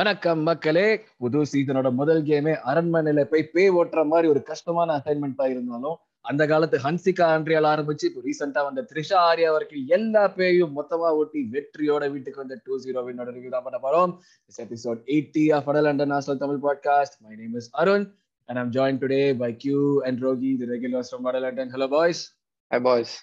வணக்கம் மக்களே. புது சீசனோட முதல் கேமே அரண்மனையில போய் பே ஓட்டுற மாதிரி ஒரு கஷ்டமான அசைன்மெண்டா இருந்தாலும் அந்த காலத்து ஹன்சிகா ஆண்ட்ரியால் ஆரம்பிச்சு இப்போ ரீசெண்டா வந்த த்ரிஷா ஆர்யா வரைக்கும் எல்லா பேயும் மொத்தமா ஓட்டி வெற்றியோட வீட்டுக்கு வந்த டூ ஜீரோ வினோட ரிவ்யூ தான் பண்ண போறோம் எபிசோட் எயிட்டி ஆஃப் அடல் under national Tamil podcast my name is Arun and I'm join today by Q and Rogi the regulars from அடல் அண்டன் ஹலோ பாய்ஸ் ஹை பாய்ஸ்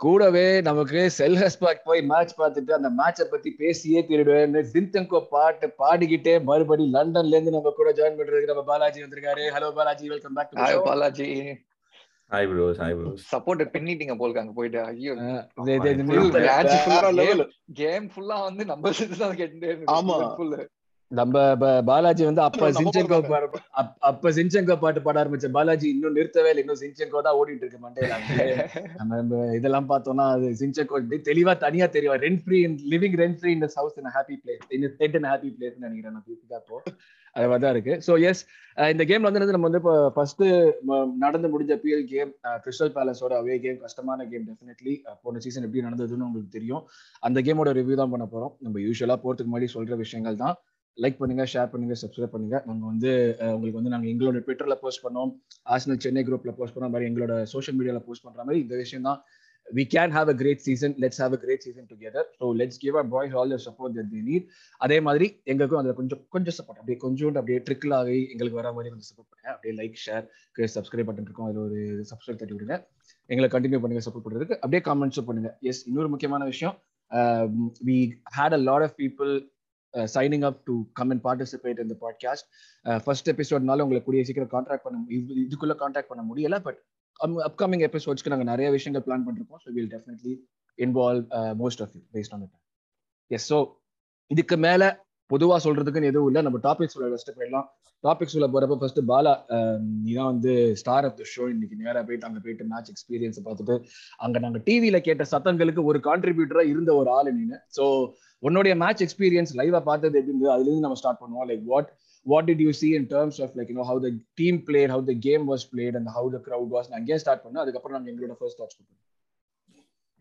கூடவே நமக்கு செல் ரெஸ்பெக்ட் போய் மேட்ச் பார்த்துட்டு அந்த மேட்சை பத்தி பேசியே தீருடுவேன் தின்தங்கோ பாட்டு பாடிக்கிட்டே மறுபடி லண்டன்ல இருந்து நம்ம கூட ஜாயின் பண்றதுக்கு நம்ம பாலாஜி வந்திருக்காரு. Hello Balaji welcome back to hi Balaji. Hi bros hi bros support பின்னிட்டீங்க போல அங்க போயிட்டு. ஐயோ. கேம் ஃபுல்லா வந்து நம்ம ஆமா. ப- பாலாஜி வந்து அப்ப நம்ம சிஞ்சங்கோ அப்ப சிஞ்சங்கோ பாட்டு பாட ஆரம்பிச்ச பாலாஜி இன்னும் நிறுத்தவே இல்லை இன்னும் சிஞ்சங்கோ தான் ஓடிட்டு இருக்கு மண்டையில. நம்ம நம்ம இதெல்லாம் பார்த்தோம்னா அது சிஞ்சங்கோ தெளிவா தனியா தெரியும் rent free living rent free in house in happy place in state in happy place நினைக்கிறேன் நான் பேசிக்கா இப்போ. அது மாதிரி தான் இருக்கு ஸோ எஸ் இந்த கேம்ல வந்து நம்ம வந்து இப்போ ஃபர்ஸ்ட் நடந்து முடிஞ்ச பிஎல் கேம் கிறிஸ்டல் பேலஸோட அவே கேம் கஷ்டமான கேம் டெஃபினெட்லி போன சீசன் எப்படி நடந்ததுன்னு உங்களுக்கு தெரியும். அந்த கேமோட ரிவ்யூ தான் பண்ண போறோம். நம்ம யூஸ்வலா போறதுக்கு முன்னாடி சொல்ற விஷயங்கள் தான். லைக் பண்ணுங்க ஷேர் பண்ணுங்க சப்ஸ்கிரைப் பண்ணுங்க. நாங்க வந்து உங்களுக்கு வந்து நாங்க எங்களோட ட்விட்டர்ல போஸ்ட் பண்ணோம் ஆர்சனல் சென்னை குரூப்ல போஸ்ட் பண்ண மாதிரி எங்களோட சோஷியல் மீடியால போஸ்ட் பண்ற மாதிரி இந்த விஷயம் தான். We can have a great season let's have a great season together so let's give our boys all the support that they need அதே மாதிரி எங்களுக்கும் அதில் கொஞ்சம் கொஞ்சம் சப்போர்ட் அப்படியே கொஞ்சோண்டு அப்படியே ட்ரிக்கிள் ஆகி எங்களுக்கு வர மாதிரி கொஞ்சம் சப்போர்ட் பண்ணுங்க. அப்படியே லைக் ஷேர் சப்ஸ்கிரைப் பட்டன் இருக்கும். அதில் ஒரு சப்ஸ்கிரைப் தட்டி விடுங்க. எங்களை கண்டினியூ பண்ணுங்க சப்போர்ட் பண்ணுறதுக்கு அப்படியே காமெண்ட்ஸும் பண்ணுங்க. எஸ் இன்னொரு முக்கியமான விஷயம். We had a lot of people signing up to come and participate இந்த பாட்காஸ்ட் ஃபர்ஸ்ட் எபிசோட்னால உங்களை கூடிய சீக்கிரம் கான்டாக்ட் பண்ண இதுக்குள்ள கான்டாக்ட் பண்ண முடியல பட் அப்கமிங் எபிசோட்ஸ்க்கு நாங்கள் நிறைய விஷயங்கள் பிளான் பண்ணிருக்கோம் so will definitely involve most of you based on time yes so இதுக்கு மேலே பொதுவா சொல்றதுக்குன்னு எதுவும் இல்லை. நம்ம டாபிக்ஸ் உள்ள ஃபர்ஸ்ட் போயிடலாம். டாபிக்ஸ் உள்ள போறப்ப ஃபர்ஸ்ட் பாலா நீ தான் வந்து ஸ்டார் ஆஃப் த ஷோ இன்னைக்கு நேராக போயிட்டு அங்கே போயிட்டு மேட்ச் எக்ஸ்பீரியன்ஸ் பார்த்துட்டு அங்கே நாங்கள் டிவியில கேட்ட சத்தங்களுக்கு ஒரு கான்ட்ரிபியூட்டரா இருந்த ஒரு ஆள் நீனு. ஸோ உன்னுடைய மேட்ச் எக்ஸ்பீரியன்ஸ் லைவா பார்த்தது எப்படி அதுலேருந்து நம்ம ஸ்டார்ட் பண்ணுவோம். Like what what did you see in terms of like you how the team played how the game was played and how the crowd was அங்கேயே ஸ்டார்ட் பண்ணோம் அதுக்கப்புறம் நாங்கள் எங்களோட ஃபர்ஸ்ட் டாச் கொடுப்போம்.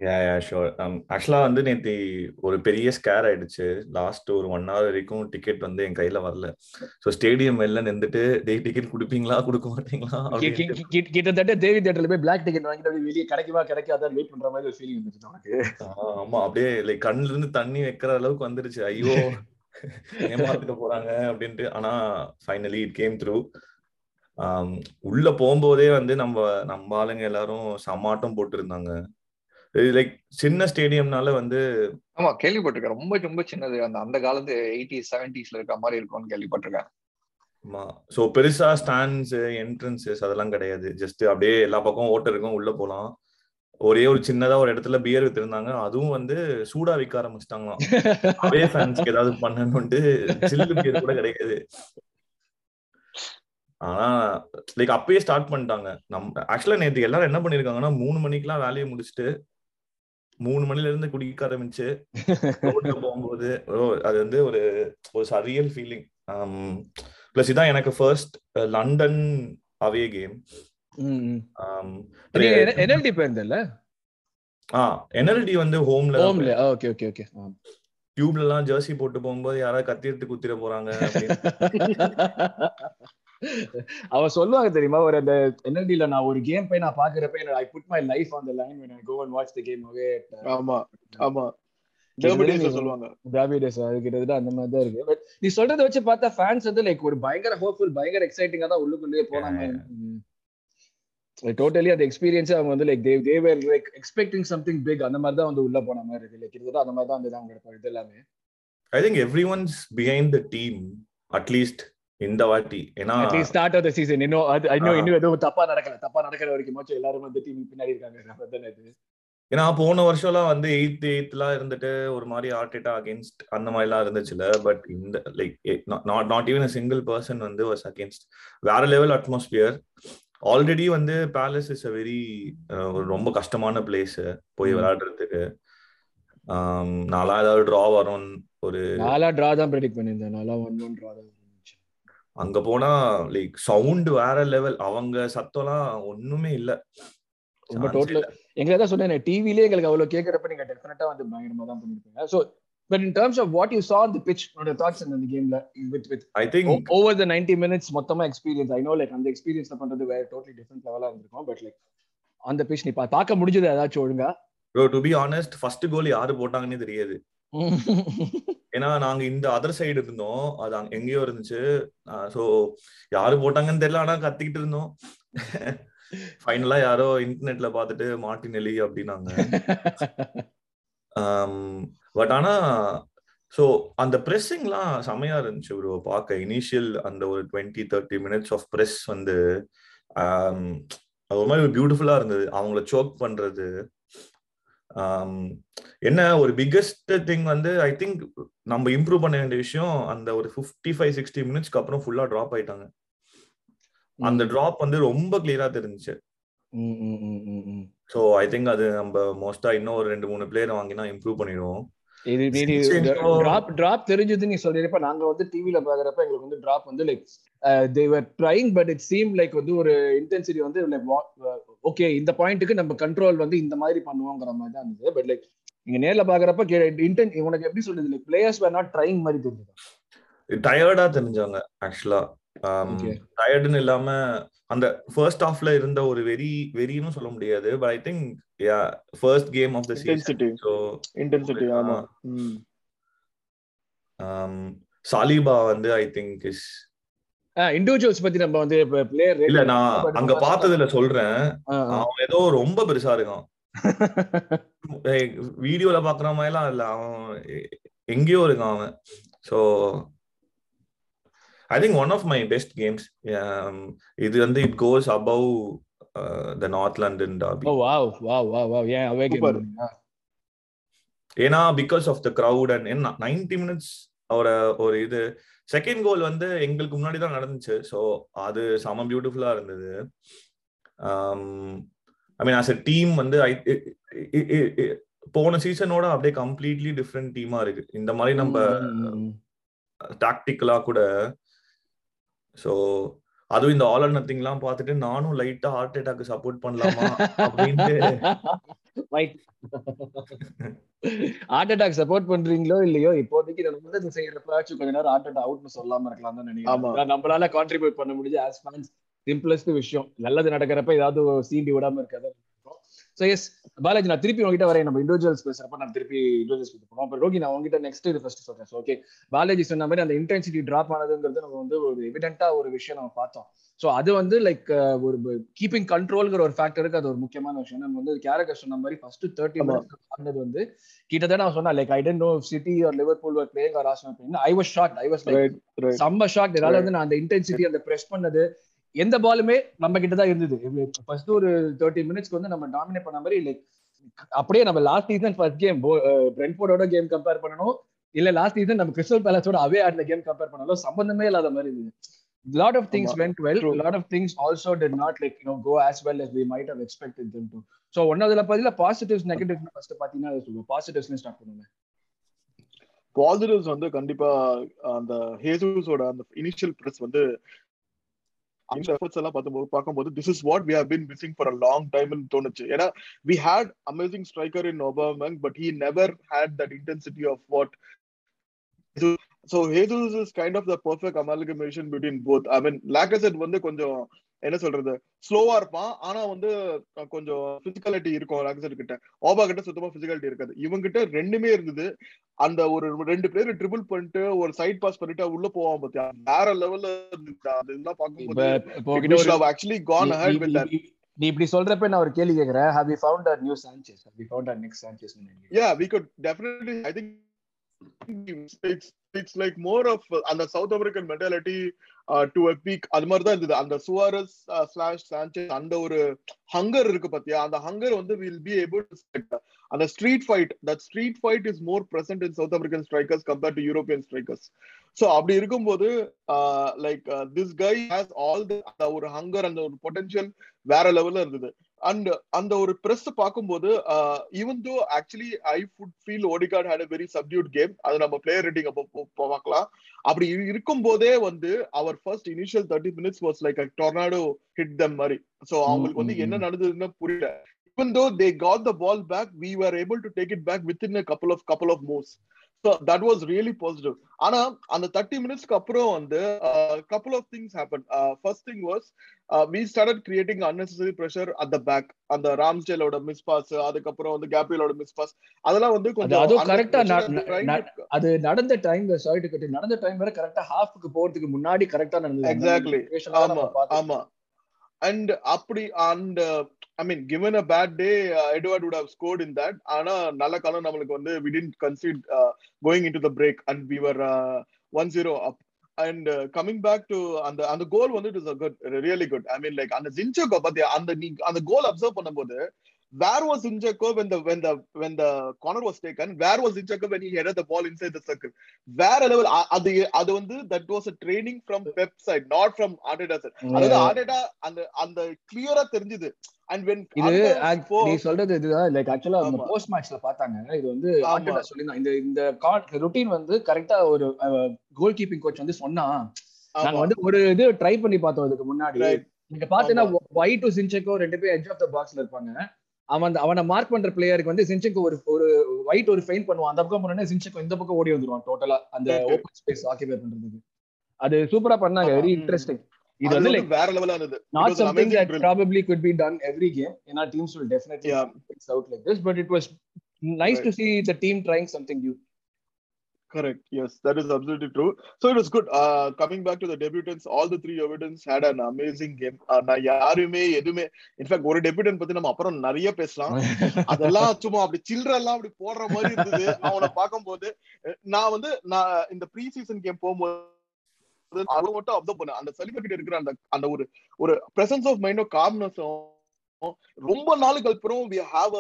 யா ஷோர் ஆக்சுவலா வந்து நேத்து ஒரு பெரிய ஸ்கேர் ஆயிடுச்சு. லாஸ்ட் ஒரு ஒன் ஹவர் வரைக்கும் டிக்கெட் வந்து என் கையில வரல. ஸோ ஸ்டேடியம் வெளில நின்றுட்டு டே டிக்கெட் கொடுப்பீங்களா? கொடுக்க மாட்டீங்களா? கிட்டத்தட்ட தேவி தேட்டர்ல போய் பிளாக் டிக்கெட் வாங்கிட்டு அப்படியே வெளியே கிடைக்குமா கிடைக்காதான் வெயிட் பண்ற மாதிரி ஒரு ஃபீலிங் இருந்துச்சு உனக்கு ஆ, ஆமா அப்படியே லைக் கண்ணுல இருந்து தண்ணி வைக்கிற அளவுக்கு வந்துருச்சு. ஐயோ ஏமாத்திட்டு போறாங்க அப்படின்ட்டு. ஆனா ஃபைனலி இட் கேம் த்ரூ உள்ள போகும்போதே வந்து நம்ம நம்ம ஆளுங்க எல்லாரும் சமாட்டம் போட்டு இருந்தாங்க லைக் சின்ன ஸ்டேடியம்னால வந்து ஆமா கேள்விப்பட்டிருக்கேன். ரொம்ப ரொம்ப சின்னது. அந்த அந்த காலத்து எயிட்டி செவன்டிஸ்ல இருக்க மாதிரி இருக்கும்னு கேள்விப்பட்டிருக்கேன். ஆமா. சோ பெருசா ஸ்டாண்ட்ஸ் என்ட்ரன்சஸ் அதெல்லாம் கிடையாது. ஜஸ்ட் அப்படியே எல்லா பக்கம் ஓட்ட இருக்கும் உள்ள போலாம். ஒரே ஒரு சின்னதா ஒரு இடத்துல பியர் வித்திருந்தாங்க. அதுவும் வந்து சூடா விற்க ஆரம்பிச்சிட்டாங்களாம். அவே ஃபேன்ஸ்க்கு ஏதாவது பண்ணணும்ட்டு சில்லு பியர் கூட கிடைக்காது. ஆனா லைக் அப்பயே ஸ்டார்ட் பண்ணிட்டாங்க. நம்ம ஆக்சுவலா நேத்து எல்லாரும் என்ன பண்ணிருக்காங்கன்னா மூணு மணிக்கெல்லாம் வேலையை முடிச்சுட்டு மூணு மணில இருந்து குடிக்க ஆரம்பிச்சு ரோட்ல போகும்போது அது வந்து ஒரு ஒரு சரியல் ஃபீலிங் பிளஸ் இதான் எனக்கு first London away game NLD போயிருந்தல ah NLD வந்து ஹோம்ல ஹோம்ல ஓகே ஓகே ஓகே. டியூப்ல எல்லாம் ஜெர்சி போட்டு போகும்போது யாராவது கத்தி எடுத்து குத்திர போறாங்க அவன் சொல்லுவாங்க தெரியுமா ஒரு அந்த என்எல்டில நான் ஒரு கேம் போய் நான் பாக்குறப்ப I put my life on the line when i go and watch the game away ஆமா ஆமா. சொல்லுவாங்க. டிராவிடஸ் அது கிட்டத்தட்ட அந்த மாதிரி தான் இருக்கு. பட் நீ சொல்றத வச்சு பார்த்தா ஃபேன்ஸ் வந்து லைக் ஒரு பயங்கர ஹோப்ஃபுல் பயங்கர எக்ஸைட்டிங்கா தான் உள்ளுக்குள்ளேயே போனாங்க. டோட்டலி அந்த எக்ஸ்பீரியன்ஸ் அவங்க வந்து like they they're like expecting something big அந்த மாதிரி தான் வந்து உள்ள போன மாதிரி இருக்கு. லைக் கிட்டத்தட்ட அந்த மாதிரி தான் வந்து அவங்களோட இது எல்லாமே. I think everyone's behind the team at least இந்த வாட்டி. ஏன்னா ஸ்டார்ட் ஆஃப் த சீசன் இன்னும் அது இன்னும். இன்னும் எதுவும் தப்பா நடக்கல. தப்பா நடக்கிற வரைக்கும் எல்லாரும் வந்து டீம் பின்னாடி இருக்காங்க. ஏன்னா போன வருஷம்லாம் வந்து எயித் எயித்லாம் இருந்துட்டு ஒரு மாதிரி ஆர்டேட்டா அகேன்ஸ்ட் அந்த மாதிரிலாம் இருந்துச்சுல. பட் இந்த like not not even single person வந்து வாஸ் அகேன்ஸ்ட் வேற லெவல் அட்மாஸ்பியர் ஆல்ரெடி வந்து பேலஸ் இஸ் அ வெரி ஒரு ரொம்ப கஷ்டமான பிளேஸ் போய். விளையாடுறதுக்கு. நான்லாம் ஏதாவது ட்ரா வரும் ஒரு நாலா டிரா தான் ப்ரெடிக்ட் பண்ணியிருந்தேன். நாலா ஒன் ஒன் டிரா தான். அங்க போனா லைக் சவுண்ட் வேற லெவல் அவங்க சத்தம்லாம் ஒண்ணுமே இல்ல. ரொம்ப டோட்டல் இல்ல. எங்களை தான் சொன்னேன் டிவிலே எங்களுக்கு அவ்வளவு கேட்கறப்ப நீங்க டெஃபினட்டா வந்து பயங்கரமா தான் பண்ணிருப்பீங்க. So But in terms of what you saw on the pitch, what are your thoughts on the game with with I think over the 90 minutes மொத்தமா experience. I know like அந்த experience பண்றது வேற totally different level இருந்திருக்கும். Like on the pitch நீ பா- பார்க்க முடிஞ்சது ஏதாச்சும் ஒழுங்கா? Bro to be honest first goal யாரு போட்டாங்கன்னே தெரியாது. ஏன்னா நாங்க இந்த அதர் சைடு இருந்தோம். அது எங்கேயோ இருந்துச்சு. சோ யாரு போட்டாங்கன்னு தெரியல ஆனா கத்திக்கிட்டு இருந்தோம். ஃபைனலா யாரோ இன்டர்நெட்ல பாத்துட்டு மார்டின் எலி அப்படின்னாங்க. பட் ஆனா சோ அந்த ப்ரெஸ்ஸிங்லாம் செமையா இருந்துச்சு ப்ரோ பார்க்க இனிஷியல் அந்த ஒரு twenty thirty minutes of press வந்து அது ஒரு மாதிரி பியூட்டிஃபுல்லா இருந்தது. அவங்கள சோக் பண்றது. என்ன ஒரு பிக்கஸ்ட் திங் வந்து ஐ திங்க் நம்ம இம்ப்ரூவ் பண்ண வேண்டிய விஷயம் அந்த ஒரு ஃபிஃப்டி ஃபைவ் சிக்ஸ்டி மினிட்ஸ்க்கு அப்புறம் ஃபுல்லா ட்ராப் ஆயிட்டாங்க. அந்த ட்ராப் வந்து ரொம்ப கிளியரா தெரிஞ்சுச்சு. ஸோ ஐ திங்க் அது நம்ம மோஸ்டா இன்னும் ஒரு ரெண்டு மூணு பிளேயர் வாங்கினா இம்ப்ரூவ் பண்ணிடுவோம். டிராப் டிராப் தெரிஞ்சது நீ சொல்லிருப்ப நாங்க வந்து டிவில பாக்குறப்ப எங்களுக்கு வந்து டிராப் வந்து like they trying but it seem like வந்து ஒரு இன்டென்சிட்டி வந்து லைக் ஓகே இந்த பாயிண்ட்டுக்கு நம்ம கண்ட்ரோல் வந்து இந்த மாதிரி பண்ணுவோங்கிற மாதிரி தான் இருந்தது. பட் லைக் நீங்க நேர்ல பாக்குறப்ப இன்டென் உனக்கு எப்படி சொல்றது? Like players were not trying மாதிரி தெரிஞ்சது. டயர்டா தெரிஞ்சாங்க ஆக்சுவலா. டயர்டுன்னு இல்லாம அந்த ஃபர்ஸ்ட் ஹாஃப்ல இருந்த ஒரு வெரி வெறின்னு சொல்ல முடியாது. But I think yeah first game of the season so intensity ஆமா. ம். சாலிபா வந்து ஐ திங்க் இஸ் இண்டிவிஜுவல்ஸ் பத்தி நம்ம வந்து பிளேயர் இல்ல நான் அங்க பார்த்ததுல சொல்றேன். அவன் ஏதோ ரொம்ப பெருசா இருக்கான். வீடியோல பாக்குற மாதிரி எல்லாம் இல்ல. அவன் எங்கேயோ இருக்கான் அவன். So I think one of my best games இது வந்து it goes above the north London derby oh wow wow wow wow ஏன் அவே Super. ஏன்னா because of the crowd and என்ன நைன்டி மினிட்ஸ் ஒரு ஒரு இது செகண்ட் கோல் வந்து எங்களுக்கு முன்னாடி தான் நடந்துச்சு. ஸோ அது செம பியூட்டிஃபுல்லா இருந்தது. ஐ மீன் ஆஸ் எ டீம் வந்து போன சீசனோட அப்படியே கம்ப்ளீட்லி டிஃப்ரெண்ட் டீமா இருக்கு. இந்த மாதிரி நம்ம டாக்டிக்கலா கூட. ஸோ அதுவும் இந்த ஆல் ஆர் நத்திங்லாம் பார்த்துட்டு நானும் லைட்டா ஹார்ட் அட்டாக் சப்போர்ட் பண்ணலாமா அப்படின்ட்டு ஹார்ட் அட்டாக் சப்போர்ட் பண்றீங்களோ இல்லையோ இப்போதைக்கு நம்ம வந்து செய்யறப்பாச்சும் கொஞ்ச நேரம் ஹார்ட் அட்டாக் அவுட்னு சொல்லாம இருக்கலாம் தான். நினைக்கிறேன் நம்மளால கான்ட்ரிபியூட் பண்ண முடிஞ்ச ஆஸ் ஃபேன்ஸ் சிம்பிளஸ்ட் விஷயம் நல்லது நடக்கிறப்ப ஏதாவது சீண்டி விடாம இருக்காது சோ எஸ் பாலாஜி நான் திருப்பி உங்ககிட்ட வரேன். நம்ம இண்டிவிஜுவல்ஸ் பேசுறப்ப நான் திருப்பி இண்டிவிஜுவல்ஸ் பத்தி போனோம் ரோகி நான் உங்ககிட்ட நெக்ஸ்ட் இது ஃபர்ஸ்ட் சொல்றேன். ஓகே பாலாஜி சொன்ன மாதிரி அந்த இன்டென்சிட்டி டிராப் ஆனதுங்கிறது நம்ம வந்து ஒரு எவிடென்ட்டா ஒரு விஷயம் நம்ம பார்த்தோம். சோ அது வந்து லைக் ஒரு கீப்பிங் கண்ட்ரோல்ங்கிற ஒரு ஃபேக்டருக்கு அது ஒரு முக்கியமான விஷயம். நம்ம வந்து கேரக்டர் சொன்ன மாதிரி ஃபர்ஸ்ட் தேர்ட்டி. மினிட்ஸ் ஆனது வந்து கிட்டத்தட்ட நான் சொன்னேன் like I didn't know City or Liverpool are playing are playing I was shock I was like செம்ம ஷாக் என்னால வந்து நான் அந்த இன்டென்சிட்டி அந்த பிரஸ் பண்ணது எந்த பாலுமே நம்ம கிட்ட தான் இருந்தது ஃபர்ஸ்ட் ஒரு தேர்ட்டி மினிட்ஸ்க்கு வந்து நம்ம டாமினேட் பண்ண மாதிரி லைக் அப்படியே நம்ம லாஸ்ட் சீசன் ஃபர்ஸ்ட் கேம் பிரென்ஃபோர்டோட கேம் கம்பேர் பண்ணணும். இல்ல லாஸ்ட் சீசன் நம்ம கிறிஸ்டல் பேலஸோட அவே ஆடின கேம் கம்பேர் பண்ணாலும் சம்பந்தமே இல்லாத மாதிரி இருந்தது. Lot of things. Went well. Lot of things also did not like you know go as well as we might have expected them to. So ஒன்னதுல பதில positives negatives first பாத்தீங்கன்னா அதை சொல்லுவோம். பாசிட்டிவ்ஸ் ஸ்டார்ட் பண்ணுங்க பாசிட்டிவ்ஸ் வந்து கண்டிப்பா அந்த ஹேசூஸோட அந்த initial press வந்து அந்த எஃபர்ட்ஸ் எல்லாம் பார்க்கும்போது பார்க்கும்போது this is what we have been missing for a long டைம்னு தோணுச்சு. ஏன்னா we had amazing striker in Aubameyang but he never had that intensity of what so Jesus is kind of the perfect amalgamation between both I mean Lacazette வந்து கொஞ்சம் என்ன சொல்றது ஸ்லோவா இருப்பான். ஆனா வந்து கொஞ்சம் பிசிக்காலிட்டி இருக்கும் லேக்கசெட் கிட்ட. ஓபா கிட்ட சுத்தமா பிசிக்காலிட்டி இருக்காது. இவங்கிட்ட ரெண்டுமே இருந்தது. அந்த ஒரு ரெண்டு பேர் ட்ரிபிள் பண்ணிட்டு ஒரு சைட் பாஸ் பண்ணிட்டு உள்ள போவான் பாத்தியா? வேற லெவல்ல அதெல்லாம் இப்ப பார்க்கும்போது ஒரு have actually gone நீ- இப்படி சொல்றப்ப நான் ஒரு கேள்வி கேக்குறேன். Have you found our new Sanchez? Have you found our next Sanchez? Yeah, we could definitely. I think it's it's like more of அந்த South African mentality to a peak அது மாதிரி தான் இருந்தது. அந்த சுவாரஸ் ஸ்லாஷ் சான்சஸ் அந்த ஒரு hunger இருக்கு பாத்தியா? அந்த ஹங்கர் வந்து வில் பி ஏபிள் அந்த street fight that street fight is more present in South African strikers compared to European strikers so அப்படி இருக்கும்போது like this guy has all the ஒரு ஹங்கர் அந்த ஒரு பொட்டன்ஷியல் வேற லெவல்ல இருந்தது. அண்ட் அந்த ஒரு பிரஸ் பார்க்கும்போது even though actually I put feel Odegaard had a very subdued game அது நம்ம பிளேயர் ரேட்டிங் அப்போ பார்க்கலாம். அப்படி இரு- இருக்கும் போதே வந்து அவர் first initial thirty minutes was like tornado hit them மாதிரி. ஸோ அவங்களுக்கு வந்து என்ன. நடந்ததுன்னு புரியல. Even though they got the ball back we were able to take it back within a couple of couple of moves. So that was really positive ஆனா அந்த thirty மினிட்ஸ்க்கு அப்புறம் வந்து couple of things happen first thing was we started creating unnecessary pressure at the back அந்த ராம்ஸ்டேலோட miss pass அதுக்கப்புறம் வந்து கேப்ரியலோட miss pass அதெல்லாம் வந்து கொஞ்சம் அதுவும் to- அது நடந்த டைம் சாரி நடந்த டைம் வேற கரெக்டா ஹாஃப்க்கு போறதுக்கு முன்னாடி கரெக்டா நடந்தது. நம்ம ஆமா. ஆமா. அண்ட் அப்படி and I mean given a bad day Edward would have scored in that ஆனா நல்ல காலம் நம்மளுக்கு வந்து we did concede going in to the break and we were one zero up and coming back to அந்த அந்த goal வந்து it is good really good I mean like அந்த Zinchenko பத்தி அந்த நீ அந்த கோல் அப்சர்வ் பண்ணும்போது where was Zincheko when the when the when the corner was taken? Where was Zincheko when he headed the ball inside the circle? வேற level அது அது வந்து that was a training from Pep side not from Arteta side. அதாவது ஆர்டேட்டா அந்த அந்த கிளியரா தெரிஞ்சது. And when இது நீ சொல்றது இதுதான். லைக் ஆக்சுவலா அந்த. போஸ்ட் மேட்ச்ல பார்த்தாங்க. இது வந்து. ஆர்டேட்டா சொல்லியிருந்தான். இந்த இந்த ருட்டீன் வந்து கரெக்டா ஒரு கோல் கீப்பிங் கோச் வந்து சொன்னா நாங்க வந்து ஒரு இது ட்ரை பண்ணி பார்த்தோம் இதுக்கு முன்னாடி. நீங்க பாத்தீங்கன்னா ஒய் டு சின்செக்கோ ரெண்டு பேரும் எட்ஜ் ஆஃப் த பாக்ஸ்ல இருப்பாங்க. அவன் அவனை மார்க் பண்ற பிளேயருக்கு வந்து சின்செக்கோ ஒரு ஒரு ஒயிட் ஒரு ஃபெயின் பண்ணுவான் அந்த பக்கம் போனோடனே சின்செக்கோ இந்த பக்கம் ஓடி வந்துருவான் டோட்டலா அந்த. ஓப்பன் ஸ்பேஸ் ஆக்கிபை பண்றதுக்கு அது சூப்பரா பண்ணாங்க. வெரி. இன்ட்ரெஸ்டிங் இது வந்து லைக் வேற லெவலா இருந்தது It not was an something amazing that drill. probably could be done every game ஏன்னா teams will definitely Yeah. fix out like this but it was nice to see the team trying something new Correct. Yes, that is absolutely true. So it was good. Uh, coming back to the debutants, all the three debutants had an amazing game. Uh, நான் யாருமே எதுவுமே in fact ஒரு debutant பத்தி நம்ம அப்புறம் நிறைய பேசலாம் அதெல்லாம் சும்மா அப்படி சில்லற எல்லாம் அப்படி போடுற மாதிரி இருந்தது அவனை பார்க்கும்போது நான் வந்து நான் இந்த ப்ரீ சீசன் கேம் போகும்போது அதை மட்டும் அப்சர்வ் பண்ணேன் அந்த செலிபிரிட்டி இருக்கிற அந்த அந்த ஒரு ஒரு பிரசன்ஸ் ஆஃப் மைண்டும் காம்னஸும் ரொம்ப நாளுக்கு அப்புறம் வி ஹாவ்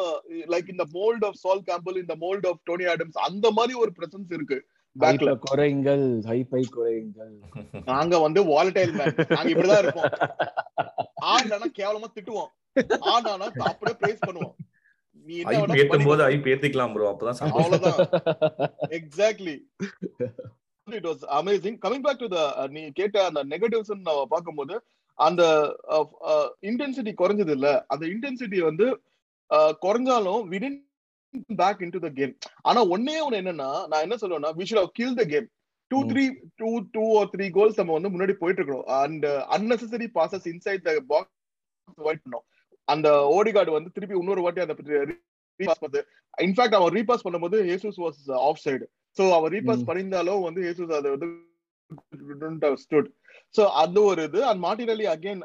லைக் இந்த மோல்ட் ஆஃப் சால் கேம்பிள் இந்த மோல்ட் ஆஃப் டோனி ஆடம்ஸ் அந்த மாதிரி ஒரு பிரசன்ஸ் இருக்கு. பேக்ல Hype குறையுங்கள் ஹைப்பை குறையுங்கள். நாங்க வந்து வாலடைல் மேன் நாங்க இப்படிதான் இருப்போம். ஆண்டானா கேவலமா திட்டுவோம். ஆண்டானா அப்படியே பிரேஸ் பண்ணுவோம். நீ என்ன ஏத்தும் போது பண்ணிக்கோ. ஐ ஏத்திக்கலாம் ப்ரோ அப்பதான் அவ்வளவுதான். Exactly it was amazing coming back to the நீ கேட்ட அந்த நெகட்டிவ்ஸ் நான் பார்க்கும்போது அந்த இன்டென்சிட்டி குறைஞ்சது இல்ல. அந்த இன்டென்சிட்டி வந்து குறைஞ்சாலும் within back into the game ஆனா ஒன்னே ஒண்ணு என்னன்னா நான் என்ன சொல்லுவேன்னா we should kill the game two. Three two two or three goals நம்ம வந்து முன்னாடி போயிட்டு இருக்கோம் and unnecessary passes inside the box avoid பண்ணோம். அந்த ஓடிகார்டு வந்து திருப்பி இன்னொரு வாட்டி அந்த ரீபாஸ் பண்ணது. இன்ஃபேக்ட் அவன் ரீபாஸ் பண்ணும்போது Jesus was offside so அவன் ரீபாஸ். பண்ணியிருந்தாலும் வந்து ஏசூஸ் அதை வந்து சோ அந்த ஒரு இது. அண்ட் மார்டினலி அகைன்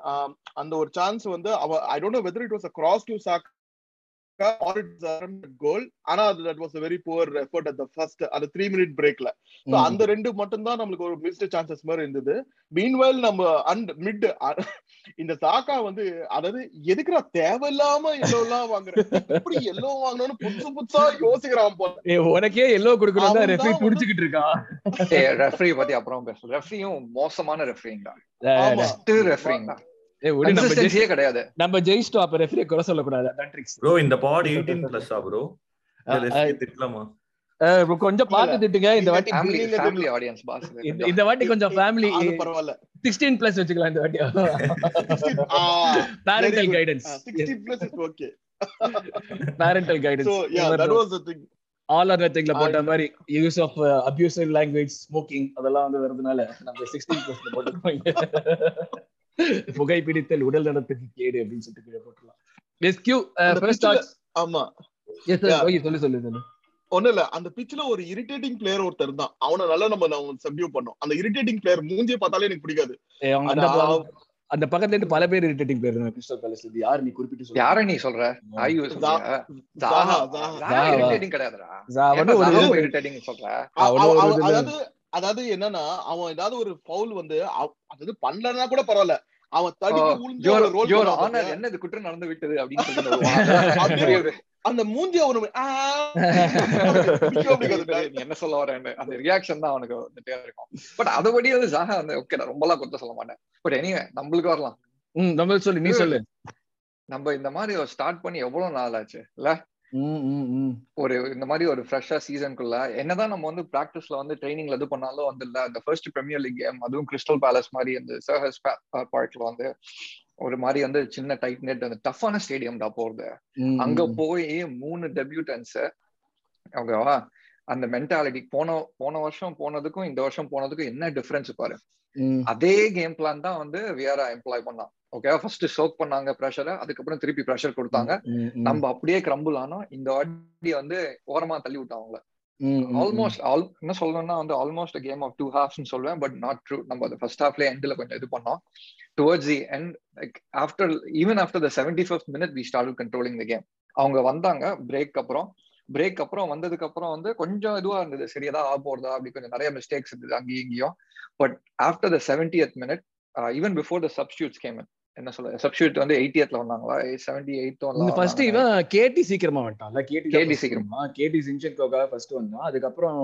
அந்த ஒரு சான்ஸ் வந்து அவ I don't know whether it was a cross to Saka goal. ஆனா அது that was a very poor effort at the first அந்த த்ரீ மினிட் பிரேக்ல. அந்த ரெண்டு மட்டும் தான் நம்மளுக்கு ஒரு மிஸ்ட் சான்சஸ் மாதிரி இருந்தது. மீன்வைல் நம்ம அண்ட் மிட் இந்த சாக்கா வந்து அதாவது எதுக்குடா தேவையில்லாம எல்லோ எல்லாம் வாங்குறேன் எப்படி எல்லோ வாங்கணும்னு புதுசு புதுசா யோசிக்கிறான் போல. உனக்கே எல்லோ குடுக்கணும் ரெஃபரி புடிச்சுக்கிட்டு இருக்கான் ரெஃப்ரி பத்தி அப்புறம் பேசுறோம் ரெஃப்ரியும் மோசமான ரெஃப்ரிங் தான் ஆமா. ஃபர்ஸ்ட் ரெஃப்ரிங் தான் கன்சிஸ்டன்சியே கிடையாது. நம்ம ஜெயிச்சிட்டோம் அப்ப ரெஃபரியை குறை சொல்லக்கூடாது. அதான் tricks. ப்ரோ இந்த பாட் ப்ரோ திட்டலாமா? கொஞ்சம் பார்த்து திட்டுங்க. இந்த வாட்டி ஃபேமிலி இல்ல, ஃபேமிலி ஆடியன்ஸ் பாஸ் இந்த- வாட்டி கொஞ்சம் ஃபேமிலி பரவாயில்ல. சிக்ஸ்டீன் பிளஸ் வச்சுக்கலாம் இந்த வாட்டி. Parental guidance plus is okay parental so guidance yeah that was the thing all or நத்திங்ல போட்ட மாதிரி use of abusive language smoking அதெல்லாம் வந்து வரதுனால நம்ம சிக்ஸ்டீன் பிளஸ்ல போட்டுருக்கோம் புகைப்பிடித்தல் உடல் நலத்துக்கு கேடு அப்படின்னு சொல்லிட்டு கீழே போட்டுலாம் ஃபர்ஸ்ட் ஆமா. எஸ். சொல்லு சொல்லு சொல்லு. ஒண்ணு இல்ல. அந்த பிட்ச்ல ஒரு இரிட்டேட்டிங் பிளேயர் ஒருத்தர் இருந்தான் அவனை நல்லா நம்ம சப்டியூ பண்ணோம். அந்த இரிட்டேட்டிங் பிளேயர் மூஞ்சியை பார்த்தாலே எனக்கு பிடிக்காது. அந்த பக்கத்துல இருந்து பல பேர் இரிட்டேட்டிங் பேர் கிறிஸ்டல் பேலஸ் இது யார் நீ குறிப்பிட்டு சொல்லு யார நீ சொல்ற? ஐயோ ஜா- ஜாஹா. ஜாஹா. irritating கிடையாதுடா. ஒரு சொல்ற? அவனு அவ- ஒரு அவ- இதுல- அதாவது அதாவது என்னன்னா அவன் ஏதாவது ஒரு ஃபவுல் வந்து அதாவது பண்ணலன்னா கூட பரவாயில்ல. அவன் தடுக்கி விழுந்து? என்ன இது குற்றம் நடந்து விட்டது அப்படின்னு அந்த மூஞ்சி அவனு என்ன சொல்ல வரேன்னு அந்த ரியாக்ஷன் தான் அவனுக்கு வந்துட்டே இருக்கும். பட் அதபடி வந்து ஜாஹா வந்து ஓகே நான் ரொம்பலாம் குத்த சொல்ல மாட்டேன். பட் எனிவே நம்மளுக்கு வரலாம். ம் நம்ம சொல்லு நீ சொல்லு. நம்ம இந்த மாதிரி ஸ்டார்ட் பண்ணி எவ்வளவு நாள் ஆச்சு? இல்ல? ஒரு இந்த மாதிரி ஒரு ஃப்ரெஷ்ஷா சீசனுக்குள்ள என்னதான் நம்ம வந்து பிராக்டிஸ்ல வந்து ட்ரைனிங்ல இது பண்ணாலும் வந்து இல்ல அந்த ஃபர்ஸ்ட் பிரீமியர் லீக் கேம் அதுவும் கிறிஸ்டல் பேலஸ் மாதிரி அந்த சர்ஹஸ் பார்க்ல வந்து ஒரு மாதிரி வந்து சின்ன டைட் நெட் அந்த டஃப்பான ஸ்டேடியம்டா போறது. ம், அங்க. போய் மூணு டெபியூட்டன்ஸ் ஓகேவா? அந்த மென்டாலிட்டி போன போன வருஷம் போனதுக்கும் இந்த வருஷம் போனதுக்கும் என்ன டிஃபரன்ஸ் பாரு? அதே கேம் பிளான் தான் வந்து விஆர் எம்ப்ளாய் பண்ணோம் ஓகேவா ஃபர்ஸ்ட் சோக் பண்ணாங்க ப்ரெஷரை அதுக்கப்புறம் திருப்பி ப்ரெஷர் கொடுத்தாங்க. நம்ம அப்படியே கிரம்பிள் ஆனோம். இந்த வாட்டி வந்து ஓரமா தள்ளி ம். ஆல்மோஸ்ட் ஆல் என்ன சொல்லணும்னா வந்து almost game of two halves சொல்லுவேன் பட் நாட் ட்ரூ நம்ம அந்த ஃபர்ஸ்ட் ஹாஃப்ல எண்ட்ல கொஞ்சம் இது பண்ணோம். Towards the end like after even after the seventy fifth minute we start controlling the game அவங்க வந்தாங்க பிரேக் அப்புறம். பிரேக் அப்புறம் வந்ததுக்கு அப்புறம் வந்து கொஞ்சம் இதுவா இருந்தது. சரி ஏதாவது ஆக போறதா? அப்படி கொஞ்சம் நிறைய மிஸ்டேக்ஸ் இருந்தது அங்கேயும் இங்கேயும். But after the seventieth minute even before the substitutes game என்ன சொல்ல சப்ஸ்டியூட் வந்து எயிட்டியத்ல வந்தாங்களா? செவன்டி இந்த ஃபர்ஸ்ட் எயிட் இவன் கேடி சீக்கிரமா வந்துட்டான்ல கேடி KT சீக்கிரமா. கேடி சின்சென்கோக்காக ஃபர்ஸ்ட் வந்தான். அதுக்கப்புறம்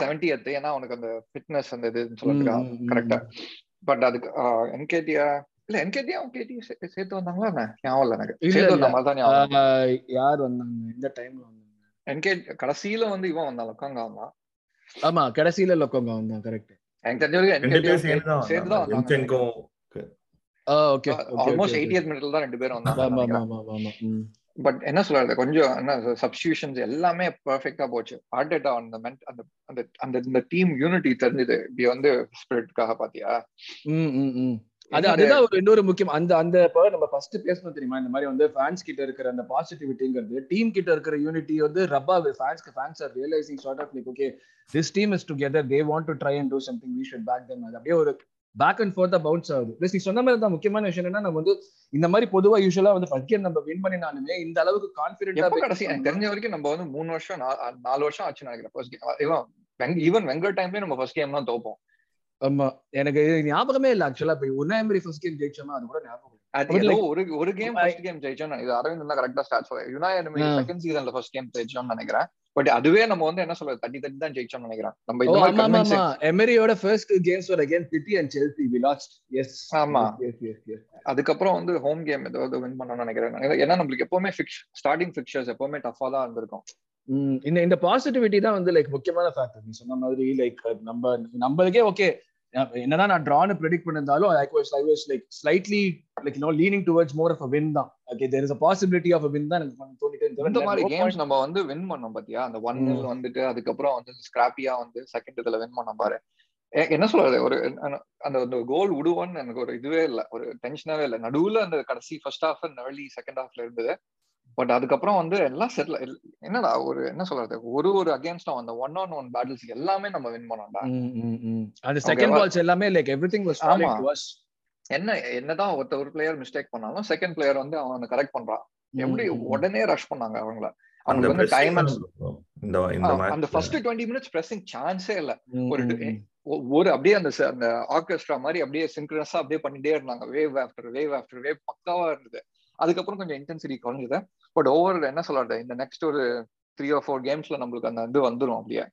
செவன்டி எத்து ஏன்னா அவனுக்கு அந்த ஃபிட்னஸ் அந்த இதுன்னு ம், ம். கரெக்டா பட் அதுக்கு என்கேடியா இல்ல என்கேடியா கேடி சேர்த்து வந்தாங்களா என்ன? ஞாபகம் இல்ல எனக்கு. சேர்த்து. வந்த மாதிரி தான் ஞாபகம் யார் வந்தாங்க? இந்த டைம்ல வந்தாங்க? என்கே கடைசியில வந்து இவன் வந்தான் லக்காங்க வந்தான். ஆமா கடைசியில லொக்கோங்க வந்தான் கரெக்ட் எனக்கு தெரிஞ்ச வரைக்கும் சேர்த்து தான் வந்தாங்க. ஓகே. ஆல்மோஸ்ட் எயிட்டியத் மினிட்ல தான் ரெண்டு பேரும் வந்தாங்க. பட் என்ன சொல்றது கொஞ்சம் என்ன சப்ஸ்டியூஷன்ஸ் எல்லாமே பெர்ஃபெக்ட்டா போச்சு. ஆர்டேட்டா அந்த மென்ட் அந்த அந்த அந்த இந்த டீம் யூனிட்டி தெரிஞ்சது. இப்படி வந்து ஸ்பிரிட்காக பாத்தியா. அது? அதுதான் ஒரு இன்னொரு முக்கியம். அந்த அந்த இப்ப நம்ம ஃபர்ஸ்ட் பேசணும் தெரியுமா? இந்த மாதிரி வந்து ஃபேன்ஸ் கிட்ட இருக்கிற அந்த பாசிட்டிவிட்டிங்கிறது டீம் கிட்ட இருக்கிற யூனிட்டி வந்து ரப்பா ஃபேன்ஸ்க்கு fans are realising sort of like okay this team is together they want to try and do something we should back them அது அப்படியே ஒரு பேக் அண்ட் ஃபோர்த்தா பவுன்ஸ் ஆகுது. ப்ளஸ் நீ சொன்ன மாதிரி தான் முக்கியமான விஷயம் என்னன்னா நம்ம வந்து இந்த மாதிரி பொதுவா யூஸ்வலா வந்து ஃபர்ஸ்ட் கேம் நம்ம வின் பண்ணினாலுமே இந்த அளவுக்கு கான்பிடென்டா கடைசி? எனக்கு தெரிஞ்ச வரைக்கும் நம்ம வந்து மூணு வருஷம் நாலு வருஷம் ஆச்சு நினைக்கிறேன். ஃபர்ஸ்ட் கேம் ஈவன் வெங்கர் டைம்லயே நம்ம ஃபர்ஸ்ட் கேம் தான் தோப்போம். ஆமா. எனக்கு ஞாபகமே இல்ல ஆக்சுவலா இப்ப உன்னாயமரி ஃபர்ஸ்ட் கேம் ஜெயிச்சோமா? அது கூட ஞாபகம் ஒரு ஒரு கேம் ஃபர்ஸ்ட் கேம் ஜெயிச்சோம் இது அரவிந்த் தான் கரெக்டா ஸ்டார்ட் ஆ. செகண்ட் சீசன்ல ஃபர்ஸ்ட் கேம் ஜெயிச்சோம்னு நினைக்கிறேன். பட் அதுவே நம்ம வந்து என்ன சொல்றது தட்டி தட்டி தான் ஜெயிச்சோம்னு நினைக்கிறேன். நம்ம இந்த மாதிரி ஆமா எமரியோட first games were again City and Chelsea we lost yes ஆமா. அதுக்கப்புறம் வந்து ஹோம் கேம் ஏதாவது வின் பண்ணணும்னு நினைக்கிறேன். ஏன்னா நம்மளுக்கு எப்பவுமே ஃபிக்ஸ் ஸ்டார்டிங் ஃபிக்சர்ஸ் எப்பவுமே டஃபா தான் இருந்திருக்கும். இந்த இந்த பாசிட்டிவிட்டி தான் வந்து லைக் முக்கியமான ஃபேக்டர் நீ சொன்ன மாதிரி லைக் நம்ம நம்மளுக்கே ஓகே என்னதான் நான் ட்ரான்னு predict பண்ணிருந்தாலும் I was I was like slightly like no leaning towards more of a win தான். Okay there is a possibility of a win தான் எனக்கு தோணிட்டே இந்த மாதிரி இருந்தது கேம்ஸ் நம்ம வந்து வின் பண்ணோம் பாத்தியா? அந்த ஒன். நில் வந்துட்டு அதுக்கப்புறம் வந்து ஸ்கிராப்பியா வந்து செகண்ட் இதுல வின் பண்ணோம் பாரு. என்ன சொல்றது? ஒரு அந்த- அந்த கோல் விடுவோன்னு எனக்கு ஒரு இதுவே இல்ல. ஒரு டென்ஷனாவே இல்ல. நடுவுல அந்த கடைசி ஃபர்ஸ்ட் ஹாஃப் early செகண்ட் ஹாஃப்ல இருந்தது. பட் அதுக்கப்புறம் வந்து எல்லாம் செட்டில் என்னடா ஒரு என்ன சொல்றது? ஒரு ஒரு அகேன்ஸ்டும் அந்த ஒன் ஆன் ஒன் பேட்டில்ஸ் எல்லாமே நம்ம வின் பண்ணோம்டா. அந்த செகண்ட் பால்ஸ் எல்லாமே லைக் எவ்ரிதிங் வாஸ் ஆமா. என்ன என்னதான் ஒருத்த ஒரு பிளேயர் மிஸ்டேக் பண்ணாலும் செகண்ட் பிளேயர் வந்து அவன் கரெக்ட் பண்றான் எப்படி உடனே ரஷ் பண்ணாங்க அவங்கள? அந்த அவங்களுக்கு வந்து டைம் அந்த ஃபர்ஸ்ட் டுவெண்ட்டி மினிட்ஸ் பிரஸிங் சான்ஸே இல்ல. ஒரு ஒரு அப்படியே அந்த அந்த ஆர்கெஸ்ட்ரா மாதிரி அப்படியே சிங்க்ரஸா அப்படியே பண்ணிட்டே இருந்தாங்க. Wave after wave after wave பக்காவா இருந்தது. அதுக்கப்புறம் கொஞ்சம் இன்டென்சிட்டி குறைஞ்சது. பட் ஓவர் என்ன சொல்றது இந்த நெக்ஸ்ட் ஒரு த்ரீ ஆர் ஃபோர் கேம்ஸ்ல நம்மளுக்கு அந்த இது வந்துரும் அப்படியே.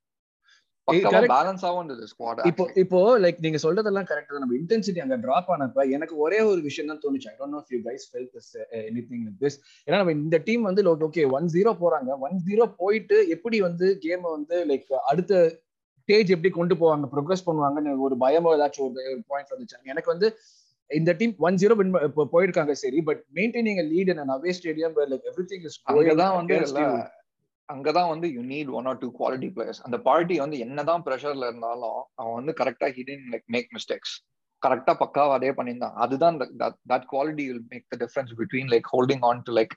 இப்போ இப்போ லைக் நீங்க சொல்றதெல்லாம் கரெக்ட் தான். நம்ம இன்டென்சிட்டி அங்க டிராப் ஆனப்ப எனக்கு ஒரே ஒரு விஷயம் தான் தோணுச்சு. I don't know you guys felt this anything like this ஏன்னா நம்ம இந்த டீம் வந்து ஓகே ஒன் ஜீரோ போறாங்க. ஒன் ஜீரோ போயிட்டு எப்படி வந்து கேம் வந்து லைக் அடுத்த ஸ்டேஜ் எப்படி கொண்டு போவாங்க ப்ரோக்ரஸ் பண்ணுவாங்கன்னு ஒரு பயமோ ஏதாச்சும் ஒரு பாயிண்ட் வந்துச்சு. எனக்கு வந்து இந்த டீம் ஒன் ஜீரோ வின் போயிருக்காங்க சரி. But maintaining lead in away stadium like everything is அங்கதான் வந்து அங்கதான் வந்து you need one or two quality players அந்த பார்ட்டி வந்து என்னதான் ப்ரெஷர்ல இருந்தாலும் அவன் வந்து கரெக்டா ஹிடன் லைக் மேக் மிஸ்டேக்ஸ் கரெக்டா பக்காவா அதே பண்ணியிருந்தான். அதுதான் that quality will make the difference between like holding on to like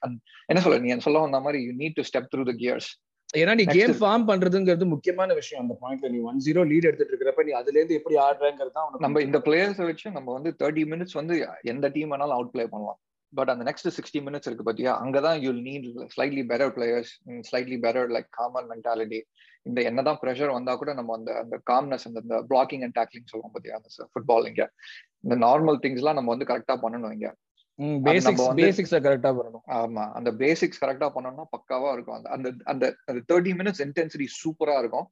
என்ன சொல்ல நீ சொல்ல வந்த மாதிரி you need to step through the gears ஏன்னா நீ கேம் ஃபார்ம் பண்றதுங்கிறது முக்கியமான விஷயம். அந்த பாயிண்ட்ல நீ ஒன் ஜீரோ லீட் எடுத்துட்டு இருக்கிறப்ப நீ அதுல இருந்து எப்படி ஆடுறங்கிறது தான் நம்ம இந்த பிளேயர்ஸ் வச்சு நம்ம வந்து தேர்ட்டி மினிட்ஸ் வந்து எந்த டீம் வேணாலும் அவுட் பிளே பண்ணலாம். பட் அந்த நெக்ஸ்ட் சிக்ஸ்டி மினிட்ஸ் இருக்கு பாத்தியா அங்கதான் you'll need slightly better players slightly better like common mentality இந்த என்னதான் ப்ரெஷர் வந்தா கூட நம்ம அந்த அந்த காம்னஸ் அந்த பிளாக்கிங் அண்ட் டேக்லிங் சொல்லுவோம் பாத்தியா அந்த ஃபுட்பால் இங்க இந்த நார்மல் திங்ஸ் எல்லாம் நம்ம வந்து கரெக்டா பண்ணணும் இங்க. பேசிக்ஸ் கரெக்டா பண்ணணும். ஆமா அந்த பேசிக்ஸ் கரெக்டா பண்ணோம்னா பக்காவா இருக்கும். அந்த அந்த அந்த அந்த தேர்ட்டி மினிட்ஸ் இன்டென்சிட்டி சூப்பரா இருக்கும்.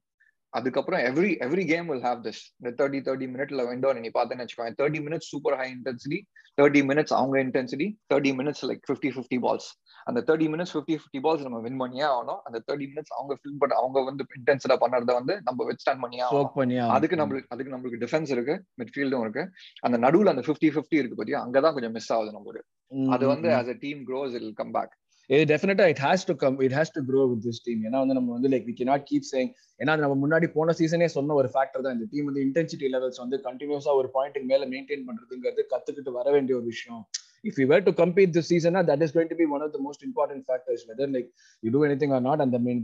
அதுக்கப்புறம் every every game will have this இந்த தேர்ட்டி தேர்ட்டி மினிட்ல விண்டோ நீ பார்த்தேன்னு வச்சுக்கோங்க thirty minutes super high intensity thirty minutes அவங்க intensity thirty minutes like fifty fifty balls அந்த thirty minutes fifty fifty balls நம்ம வின் பண்ணியே ஆகணும். அந்த தேர்ட்டி மினிட்ஸ் அவங்க ஃபில் பண்ண அவங்க வந்து இன்டென்சிட்டா பண்ணறத வந்து நம்ம வித் ஸ்டாண்ட் பண்ணியே ஆகணும். அதுக்கு நம்மளுக்கு அதுக்கு நம்மளுக்கு டிஃபென்ஸ் இருக்கு மிட்ஃபீல்டும் இருக்கு. அந்த நடுவுல அந்த ஃபிஃப்டி ஃபிஃப்டி இருக்கு பாத்தியா? அங்கதான் கொஞ்சம் மிஸ் ஆகுது நம்மளுக்கு. அது வந்து as a team grows will come back இது டெஃபினட்டா it has to come it has to grow with this team ஏன்னா வந்து நம்ம வந்து like we cannot keep change ஏன்னா நம்ம முன்னாடி போன சீசனே சொன்ன ஒரு ஃபேக்டர் தான். இந்த டீம் வந்து இன்டென்சிட்டி லெவல்ஸ் வந்து கண்டினியூஸா ஒரு பாயிண்ட்டுக்கு மேல மெயின்டைன் பண்றதுங்கிறது கத்துக்கிட்டு வர வேண்டிய ஒரு விஷயம். If you were to compete this சீசனா that is going to be one of the most important factors whether like you do anything or not அந்த மீன்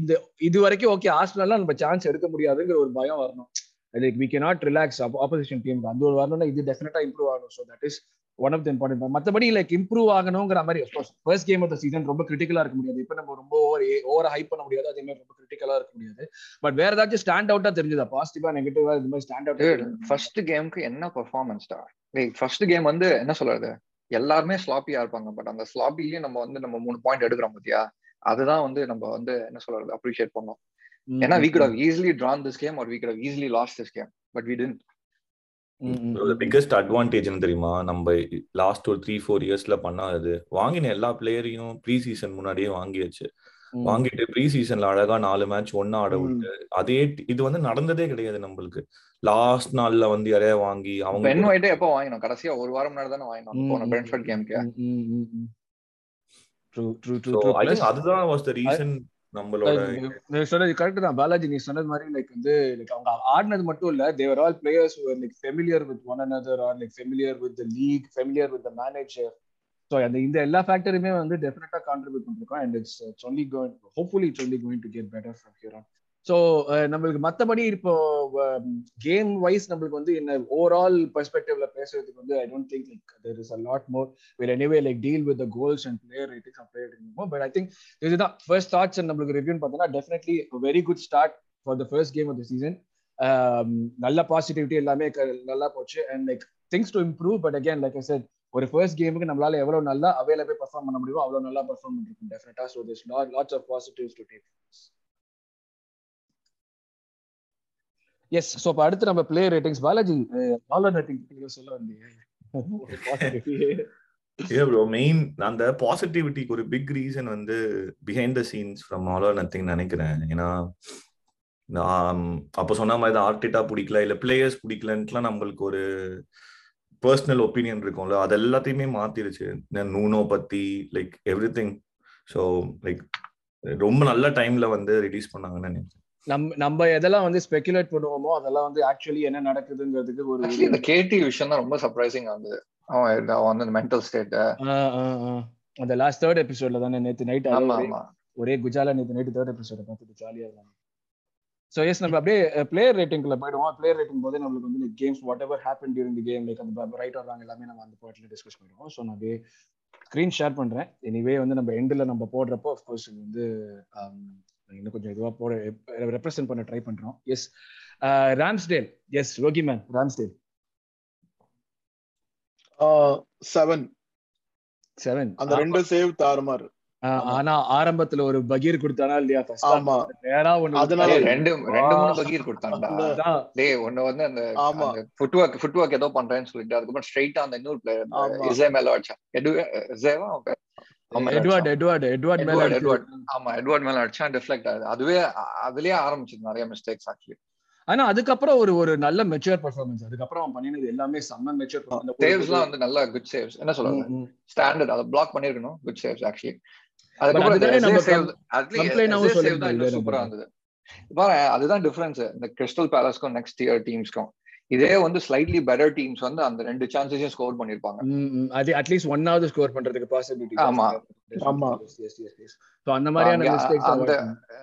இந்த இது வரைக்கும் ஓகே ஆஸ்ட்ரலாம் நம்ம சான்ஸ் எடுக்க முடியாதுங்கிற ஒரு பயம் வரணும். Like we can not relax opposition team அந்த ஒரு வரணும்னா இது டெஃபினட்டா இம்ப்ரூவ் ஆகணும். So that is one of the important மற்றபடி லைக் இம்ப்ரூவ் ஆகணுங்கிற மாதிரி first game of the season ரொம்ப கிரிட்டிக்கலா இருக்க முடியாது. இப்போ நம்ம ரொம்ப ஓவர் ஓவர் ஹைப் பண்ண முடியாது. அதே மாதிரி ரொம்ப கிரிட்டிக்கலா இருக்க முடியாது. பட் வேற ஏதாச்சும் ஸ்டாண்ட் அவுட்டா தெரிஞ்சதா? பாசிட்டிவா நெகட்டிவா இது மாதிரி ஸ்டாண்ட் அவுட் ஃபர்ஸ்ட் கேமுக்கு என்ன பெர்ஃபார்மன்ஸ்டா லைக் ஃபர்ஸ்ட் கேம் வந்து என்ன சொல்றது? எல்லாருமே ஸ்லாப்பியா இருப்பாங்க. பட் அந்த ஸ்லாப்பிலயும் நம்ம வந்து நம்ம மூணு பாயிண்ட் எடுக்கிறோம் பாத்தியா? அதுதான் வந்து நம்ம வந்து என்ன சொல்றது? அப்ரிஷியேட் பண்ணோம். ஏன்னா we could have easily drawn this game or we could have easily lost this game but we tend biggest advantage தெரியுமா? நம்ம லாஸ்ட் ஒரு த்ரீ ஃபோர் இயர்ஸ்ல பண்ணாதது வாங்கின எல்லா பிளேயரையும் ப்ரீ சீசன் முன்னாடியே வாங்கியாச்சு. வாங்கிட்டு ப்ரீ சீசன்ல அழகா நாலு மேட்ச் ஒன்னா ஆட விட்டு அதே இது வந்து நடந்ததே கிடையாது நம்மளுக்கு. லாஸ்ட் நாள்ல வந்து யாரையா வாங்கி அவங்க பென் ஒயிட்டே எப்போ வாங்கினோம்? கடைசியா ஒரு வாரம் முன்னாடி தானே வாங்கினோம். போன கேம்க்கு அதுதான் வாஸ் த ரீசன் நம்மளோட சொன்னது கரெக்ட் தான். பாலாஜி நீ சொன்னது மாதிரி லைக் வந்து லைக் அவங்க ஆடினது மட்டும் இல்ல they were all players like familiar with one another or like familiar with the league familiar with the manager so அந்த இந்த எல்லா ஃபேக்டருமே வந்து டெஃபினட்டா கான்ட்ரிபியூட் பண்ணிருக்கோம் அண்ட் இட்ஸ் சொல்லி கோயின் ஹோப்ஃபுல்லி சொல்லி going to get better from here on so நம்மளுக்கு மற்றபடி இப்போ கேம் வைஸ் நம்மளுக்கு வந்து என்ன ஓவரால் பெர்ஸ்பெக்டிவ்ல பேசுறதுக்கு வந்து I don't think like there is a lot more will anyway like deal with goals and player ratings and player rating but I think இதுதான் ஃபர்ஸ்ட் தாட்ஸ் நம்மளுக்கு ரிவ்யூன்னு பார்த்தோம்னா definitely very good start for the first game of the season நல்ல positivity எல்லாமே நல்லா போச்சு. And like things to improve but again like I ஒரு first கேமுக்கு நம்மளால எவ்வளவு நல்லா அவைலபிள் பெர்ஃபார்ம் பண்ண முடியுமோ அவ்வளவு நல்லா பெர்ஃபார்ம் பண்ணிருக்கும் டெஃபினட்டா so this lots of positives to take yes so இப்போ அடுத்து நம்ம play ratings Balaji all rating சொல்ல வந்தீங்க ப்ரோ மெயின் அந்த பாசிட்டிவிட்டிக்கு ஒரு பிக் ரீசன் வந்து behind the scenes from all or nothing நினைக்கிறேன். ஏன்னா அப்போ சொன்ன மாதிரி தான் ஆர்டிட்டா பிடிக்கல இல்ல பிளேயர்ஸ் பிடிக்கலன்ட்டுலாம் நம்மளுக்கு ஒரு பர்சனல் ஒப்பீனியன் இருக்கும்ல. அது எல்லாத்தையுமே மாத்திருச்சு. நூனோ பத்தி like every thing so like ரொம்ப நல்ல டைம்ல வந்து ரிலீஸ் பண்ணாங்கன்னு நினைக்கிறேன். நம்ம நம்ம எதெல்லாம் வந்து ஸ்பெகுலேட் பண்ணுவோமோ அதெல்லாம் வந்து ஆக்சுவலி என்ன நடக்குதுங்கிறதுக்கு ஒரு இந்த கேடி விஷயம் தான் ரொம்ப சர்ப்ரைசிங் ஆகுது அவன் அவன் வந்து மென்டல் ஸ்டேட் அந்த லாஸ்ட் தேர்ட் எபிசோட்ல தானே நேத்து நைட் ஒரே குஜாலா நேத்து நைட் தேர்ட் எபிசோட பார்த்துட்டு ஜாலியா இருந்தாங்க. ஸோ எஸ் நம்ம அப்படியே பிளேயர் ரேட்டிங்ல போயிடுவோம். பிளேயர் ரேட்டிங் போது நம்மளுக்கு வந்து games whatever happen during the game like அந்த ரைட் வர்றாங்க எல்லாமே நம்ம அந்த பாயிண்ட்ல டிஸ்கஸ் பண்ணிடுவோம். ஸோ நான் அப்படியே ஸ்க்ரீன் ஷேர் பண்றேன். எனிவே வந்து நம்ம எண்டில் நம்ம போடுறப்போ அஃப்கோர்ஸ் இது வந்து இன்னும் கொஞ்சம் இதுவா போட ரெப்ரசென்ட் பண்ண ட்ரை பண்றோம். Yes Ramsdale yes Rocky man Ramsdale seven seven அந்த ரெண்டு சேவ் தாறுமாறு. ஆனா ஆரம்பத்துல ஒரு பகீர் கொடுத்தானா இல்லையா ஆமா. நேரா ஒண்ணு அதனால ரெண்டு ரெண்டு மூணு பகீர் கொடுத்தான்டா. டேய் ஒண்ணு வந்து அந்த ஆமா. ஃபுட் ஒர்க் ஃபுட் ஒர்க் ஏதோ பண்றேன்னு சொல்லிட்டு அதுக்கப்புறம் ஸ்ட்ரைட்டா அந்த இன்னொரு பிளேயர் இசே மேல அடிச்சான். எடு இசேவா எட்வர்ட் எட்வர்ட் எட்வர்ட் மேல எட்வர்ட் ஆமா எட்வர்ட். மேல அடிச்சான் டிஃப்ளெக்ட் ஆகுது. அதுவே அதுலயே ஆரம்பிச்சது நிறைய மிஸ்டேக்ஸ் ஆக்சுவலி ஆனா அதுக்கப்புறம் ஒரு ஒரு நல்ல மெச்சூர் பெர்ஃபார்மன்ஸ் அதுக்கப்புறம் அவன் பண்ணினது எல்லாமே செம்ம மெச்சூர் சேவ்ஸ்லாம் வந்து நல்ல குட் சேவ்ஸ் என்ன சொல்றது? ஸ்டாண்டர்ட் அதை பிளாக் பண்ணிருக்கணும் குட் சேவ்ஸ் ஆக்சுவலி அதுக்கப்புறம் சூப்பரா இருந்தது. பாரு அதுதான் டிஃபரன்ஸ் இந்த கிறிஸ்டல் பேலஸ்க்கும் நெக்ஸ்ட் இயர் டீம்ஸ்க்கும் இதே வந்து ஸ்லைட்லி பெட்டர் டீம்ஸ் வந்து அந்த ரெண்டு சான்சஸையும் ஸ்கோர் பண்ணிருப்பாங்க. அது அட்லீஸ்ட் ஒன்னாவது ஸ்கோர் பண்றதுக்கு பாசிபிலிட்டி ஆமா. ஆமா. சோ அந்த மாதிரியான மிஸ்டேக்ஸ் அந்த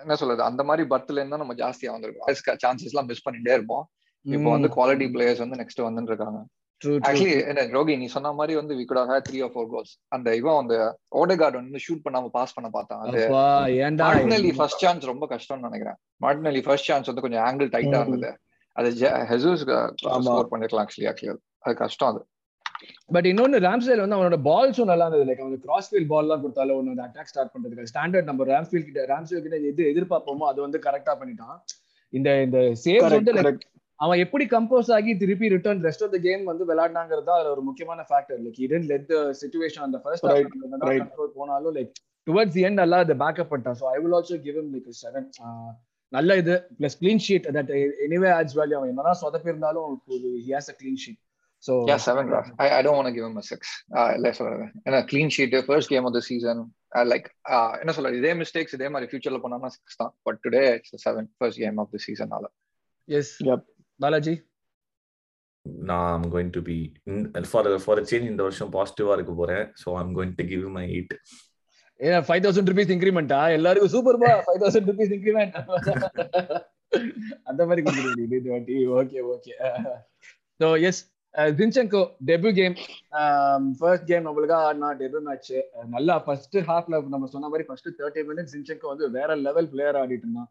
என்ன சொல்றது? அந்த மாதிரி பர்த்ல இருந்தா நம்ம ஜாஸ்தியா வந்திருக்கோம் சான்சஸ் எல்லாம் மிஸ் பண்ணிட்டே இருப்போம். இப்போ வந்து குவாலிட்டி பிளேயர்ஸ் வந்து நெக்ஸ்ட் வந்து இருக்காங்க ஆக்சுவலி என்ன ரோகி நீ சொன்ன மாதிரி வந்து we could have three or four goals அந்த இவன் அந்த ஓடேகார்ட் வந்து ஷூட் பண்ணாம பாஸ் பண்ண பார்த்தான். அது மார்டினலி ஃபர்ஸ்ட் சான்ஸ் ரொம்ப கஷ்டம்னு நினைக்கிறேன். மார்டினலி ஃபர்ஸ்ட் சான்ஸ் வந்து கொஞ்சம் ஆங்கிள் டைட்டா இருந்தது. அது ஹெசூஸ் ஸ்கோர் பண்ணிருக்கலாம் ஆக்சுவலி ஆக்சுவலி அது கஷ்டம் அது. பட் இன்னொன்னு ராம்ஸ்டேல் வந்து அவனோட பால்ஸும் நல்லா இருந்தது. லைக் அவனுக்கு கிராஸ் பால் எல்லாம் கொடுத்தாலும் ஒன்று வந்து அட்டாக் ஸ்டார்ட் பண்றதுக்கு ஸ்டாண்டர்ட் நம்ம ராம்ஸ்ஃபீல் கிட்ட ராம்ஸ்டேல் கிட்ட எது எதிர்பார்ப்போமோ அது வந்து கரெக்டா பண்ணிட்டான். இந்த இந்த சேவ்ஸ் வந்து லைக் அவன் எப்படி கம்போஸ் ஆகி திருப்பி return rest of the game வந்து விளையாடினாங்கிறது அதுல ஒரு முக்கியமான ஃபேக்டர் லைக் இடன் லெட் சிச்சுவேஷன் அந்த ஃபர்ஸ்ட் கண்ட்ரோல் போனாலும் லைக் டுவர்ட்ஸ் தி எண்ட் நல்லா அதை பேக்கப் பண்ணிட்டான். So I will also give like seven நல்ல இது plus clean sheet that anyway adds value அவன் என்னதான் சொதப்பி இருந்தாலும் he has a clean sheet so give him a six. Uh, less or and a clean sheet, the first game of the season. Uh, like, uh, என்ன சொல்றது? இதே mistakes இதே மாதிரி ஃபியூச்சர்ல பண்ணாம சிக்ஸ் தான். But today it's seven first game of the சீசனால yes Yep. Balaji? நான் I'm going to be for for change இந்த வருஷம் பாசிட்டிவா இருக்க போறேன். So I'm going to give my eight ஏன்னா ஃபைவ் தௌசண்ட் ருபீஸ் இன்க்ரிமெண்டா எல்லாருக்கும் சூப்பர் பா ஃபைவ் தௌசண்ட் ருபீஸ் இன்க்ரிமெண்ட் அந்த மாதிரி கொடுத்துருக்கீங்க இது வாட்டி okay okay so yes Zinchenko debut game first game நம்மளுக்கு ஆடினா டெபியூ மேட்ச் நல்லா ஃபர்ஸ்ட் ஹாஃப்ல நம்ம சொன்ன மாதிரி ஃபர்ஸ்ட் தேர்ட்டி மினிட்ஸ் ஜின்சங்கோ வந்து வேற லெவல் பிளேயர் ஆடிட்டு இருந்தான்.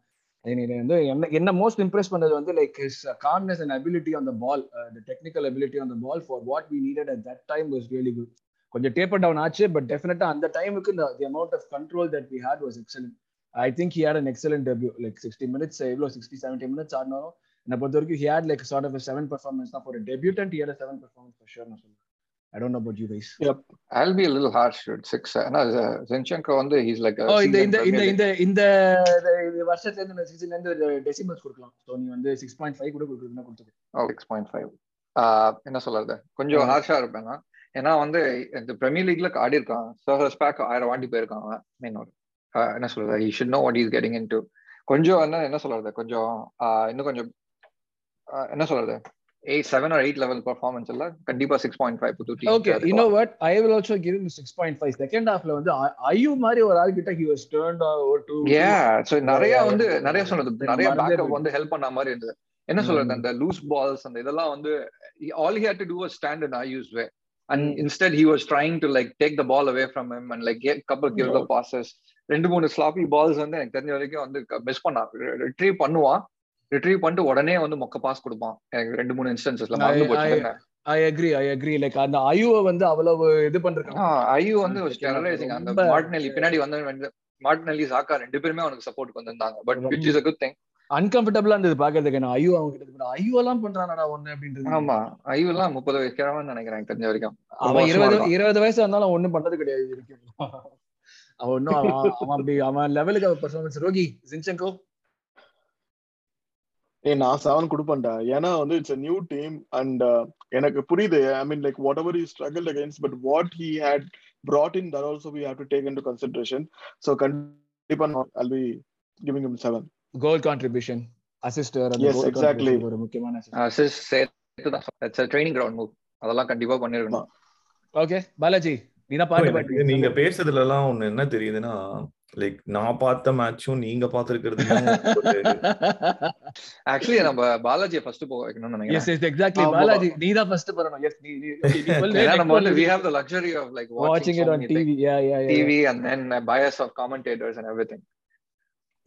வந்து என்ன என்ன மோஸ்ட் இம்ப்ரெஸ் பண்ணது வந்து like his calmness and ability on the ball technical ability on the ball for what we needed at that time was really good கொஞ்சம் டேப்பர் டவுன் ஆச்சு பட் டெஃபினட்டா அந்த டைமுக்கு the amount of control that we had was excellent I think he had an excellent debut like sixty minutes எவ்வளோ sixty seventy minutes ஆடினாலும் என்னை பொறுத்த வரைக்கும் he had like sort of seven performance தான் for debutant he had seven performance for sure நான் சொல்லுவேன் I don't know about you guys I'll be a little harsh with six. ஏன்னா ஜென்செங்கோ வந்து he's like a ஓ இந்த இந்த இந்த இந்த இந்த இந்த வருஷத்துல இருந்து இந்த சீசன்ல இருந்து டெசிமல்ஸ் கொடுக்கலாம் ஸோ நீ வந்து சிக்ஸ் பாயிண்ட் ஃபைவ் கூட கொடுக்குறதுனா கொடுத்துக்கோ oh, 6.5. என்ன சொல்றது கொஞ்சம். ஹார்ஷா இருப்பேன். ஏன்னா வந்து இந்த பிரீமியர் லீக்ல ஆடி இருக்கான் பேக் ஆயிரம் வாட்டி போயிருக்கான் அவன் மீன் என்ன சொல்றது? He should know what he's getting into. கொஞ்சம் என்ன என்ன சொல்றது? கொஞ்சம் இன்னும் கொஞ்சம் என்ன சொல்றது? Eight seven or eight level performance இல்ல கண்டிப்பா சிக்ஸ் பாயிண்ட் ஃபைவ் புது okay you know what I will also give him 6.5 second ஹாஃப்ல வந்து ஐயூ மாதிரி ஒரு ஆள் கிட்ட he was turned over to a so நிறைய வந்து நிறைய சொல்றது நிறைய பேக்கப். வந்து ஹெல்ப் பண்ண மாதிரி இருந்தது. என்ன சொல்றது? அந்த லூஸ் பால்ஸ் அந்த இதெல்லாம் வந்து all he had to to was stand in Ayew's way and instead he was trying to like take the ball away from him and like couple give the passes ரெண்டு மூணு sloppy balls வந்து எனக்கு தெரிஞ்ச வரைக்கும் வந்து miss பண்ணான் retrieve பண்ணுவான். Retrieve பண்ணிட்டு உடனே வந்து மொக்க பாஸ் கொடுப்பான். எனக்கு ரெண்டு மூணு இன்ஸ்டன்சஸ்ல மறந்து I- போச்சு I agree I agree like அந்த ஐயூவை வந்து அவ்வளவு இது பண்றாங்க ஐயோ வந்து டெரரைசிங் அந்த மார்டினெல்லி பின்னாடி வந்து மார்டினெல்லி சாக்கா ரெண்டு பேருமே அவனுக்கு சப்போர்ட் வந்திருந்தாங்க. But which is a good thing அன்கம்ஃபர்டபுளா இருந்தது பாக்குறதுக்கு நான் ஐயோ அவங்க கிட்ட ஐயோ எல்லாம் பண்றானடா ஒண்ணு அப்படின்றது. ஆமா. ஐயோ எல்லாம் முப்பது வயசு கிழவன் நினைக்கிறேன் எனக்கு தெரிஞ்ச வரைக்கும். அவன் இருபது. இருபது வயசு இருந்தாலும் ஒண்ணும் பண்றது கிடையாது வரைக்கும். அவன் ஒன்னும் அவன் அப்படி அவன் லெவலுக்கு அவன் பெர்ஃபார்மன்ஸ் ரோகி ஜின்செங்கோ ஏ நான் செவன் கொடுப்பேன்டா. ஏன்னா வந்து it's a new team and எனக்கு புரியுது. I mean like whatever you struggle against but what he had brought in that also we have to take into consideration. So கண்டிப்பா நான் I'll be giving him seven. Goal contribution assister Yes, exactly. ஒரு முக்கியமான assist சேர்த்து தான். It's training ground move அதெல்லாம் கண்டிப்பா பண்ணிருக்கணும் okay Balaji தான் நீங்க பேசுறதுல எல்லாம் ஒண்ணு என்ன தெரியுதுன்னா லைக் நான் பார்த்த மேட்சும் நீங்க பார்த்திருக்கிறதுக்கும் ஆக்சுவலி நம்ம பாலாஜியை ஃபர்ஸ்ட் போக வைக்கணும்னு எஸ் நினைக்கிறேன் எஸ் எக்ஸாக்ட்லி ஆமா. பாலாஜி நீ தான் ஃபர்ஸ்ட் பண்ணணும். எஸ் நீ நம்ம வந்து Next we one. have the luxury of like watching watching it so on many TV things. yeah yeah yeah. TV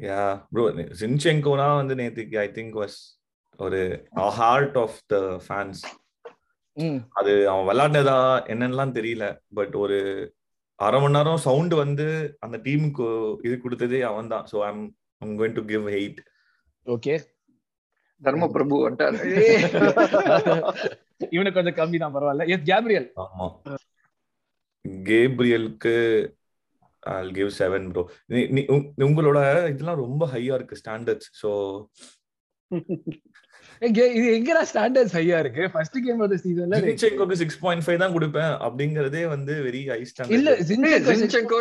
yeah bro சின்செங்கோனா வந்து நேத்துக்கு ஐ திங்க் வாஸ் ஒரு ஹார்ட் ஆஃப் த ஃபேன்ஸ் அது அவன் விளையாடினதா என்னன்னுலாம் தெரியல பட் ஒரு அரை மணி நேரம் சவுண்ட் வந்து அந்த டீமுக்கு இது கொடுத்ததே அவன் தான் so I'm I'm going to give eight okay தர்ம பிரபு வந்துட்டாரு. இவனுக்கு கொஞ்சம் கம்மி தான் பரவாயில்ல. எஸ் கேப்ரியல் ஆமா. கேப்ரியலுக்கு I'll give செவன் ப்ரோ உங்களோட இதெல்லாம் ரொம்ப ஹையா இருக்கு ஸ்டாண்டர்ட்ஸ் ஸோ எங்க இது எங்கடா ஸ்டாண்டர்ட்ஸ் ஹையா இருக்கு? ஃபர்ஸ்ட் கேம் ஆஃப் தி சீசன்ல ஜின்செங்கோக்கு சிக்ஸ் பாயிண்ட் ஃபைவ் தான் கொடுப்பேன். அப்படிங்கறதே வந்து வெரி ஹை இல்ல ஸ்டாண்டர்ட் ஜின்செங்கோ ஜின்செங்கோ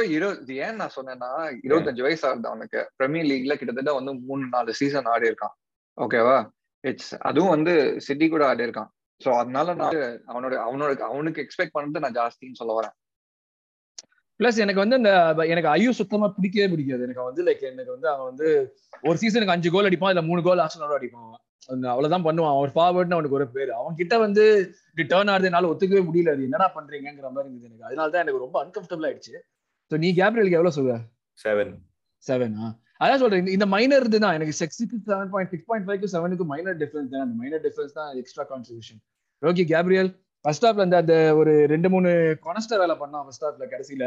ஏன் நான் சொன்னேன்னா இருபத்தஞ்சு வயசு ஆகுது அவனுக்கு. பிரீமியர் லீக்ல கிட்டத்தட்ட வந்து மூணு நாலு சீசன் ஆடி இருக்கான். ஓகேவா இட்ஸ் அதுவும் வந்து சிட்டி கூட ஆடி இருக்கான். சோ அதனால நான் அவனோட அவனோட அவனுக்கு எக்ஸ்பெக்ட் பண்ணது நான் ஜாஸ்தின்னு சொல்ல வரேன். பிளஸ் எனக்கு வந்து இந்த எனக்கு ஐயோ சுத்தமா பிடிக்கவே பிடிக்காது. எனக்கு வந்து லைக் எனக்கு வந்து அவன் வந்து ஒரு சீசனுக்கு அஞ்சு கோல் அடிப்பான் இல்ல மூணு கோல் ஆசனோட அடிப்பான் அவன். அந்த அவ்வளவுதான் பண்ணுவான். அவர் ஃபார்வர்ட்னு அவனுக்கு ஒரு பேர். அவன் கிட்ட வந்து இப்படி டேர்ன் ஆடுறது என்னால ஒத்துக்கவே முடியல. அது என்னடா பண்றீங்கிற மாதிரி இருந்தது எனக்கு. அதனால தான் எனக்கு ரொம்ப அன்கம்ஃபர்டபுள் ஆயிடுச்சு. ஸோ நீ கேப்ரியலுக்கு எவ்வளவு சொல்லுவ? செவன் செவனா அதான் சொல்றேன். இந்த- மைனர் இதுதான் எனக்கு சிக்ஸுக்கு seven point six point five செவனுக்கு மைனர் டிஃபரன்ஸ் தான். அந்த மைனர் டிஃபரன்ஸ் தான் extra contribution Rogi Gabriel first ஹாஃப்ல அந்த அந்த ஒரு ரெண்டு மூணு கொனஸ்டர் வேலை பண்ணான் ஃபர்ஸ்ட் ஹாஃப்ல கடைசியில.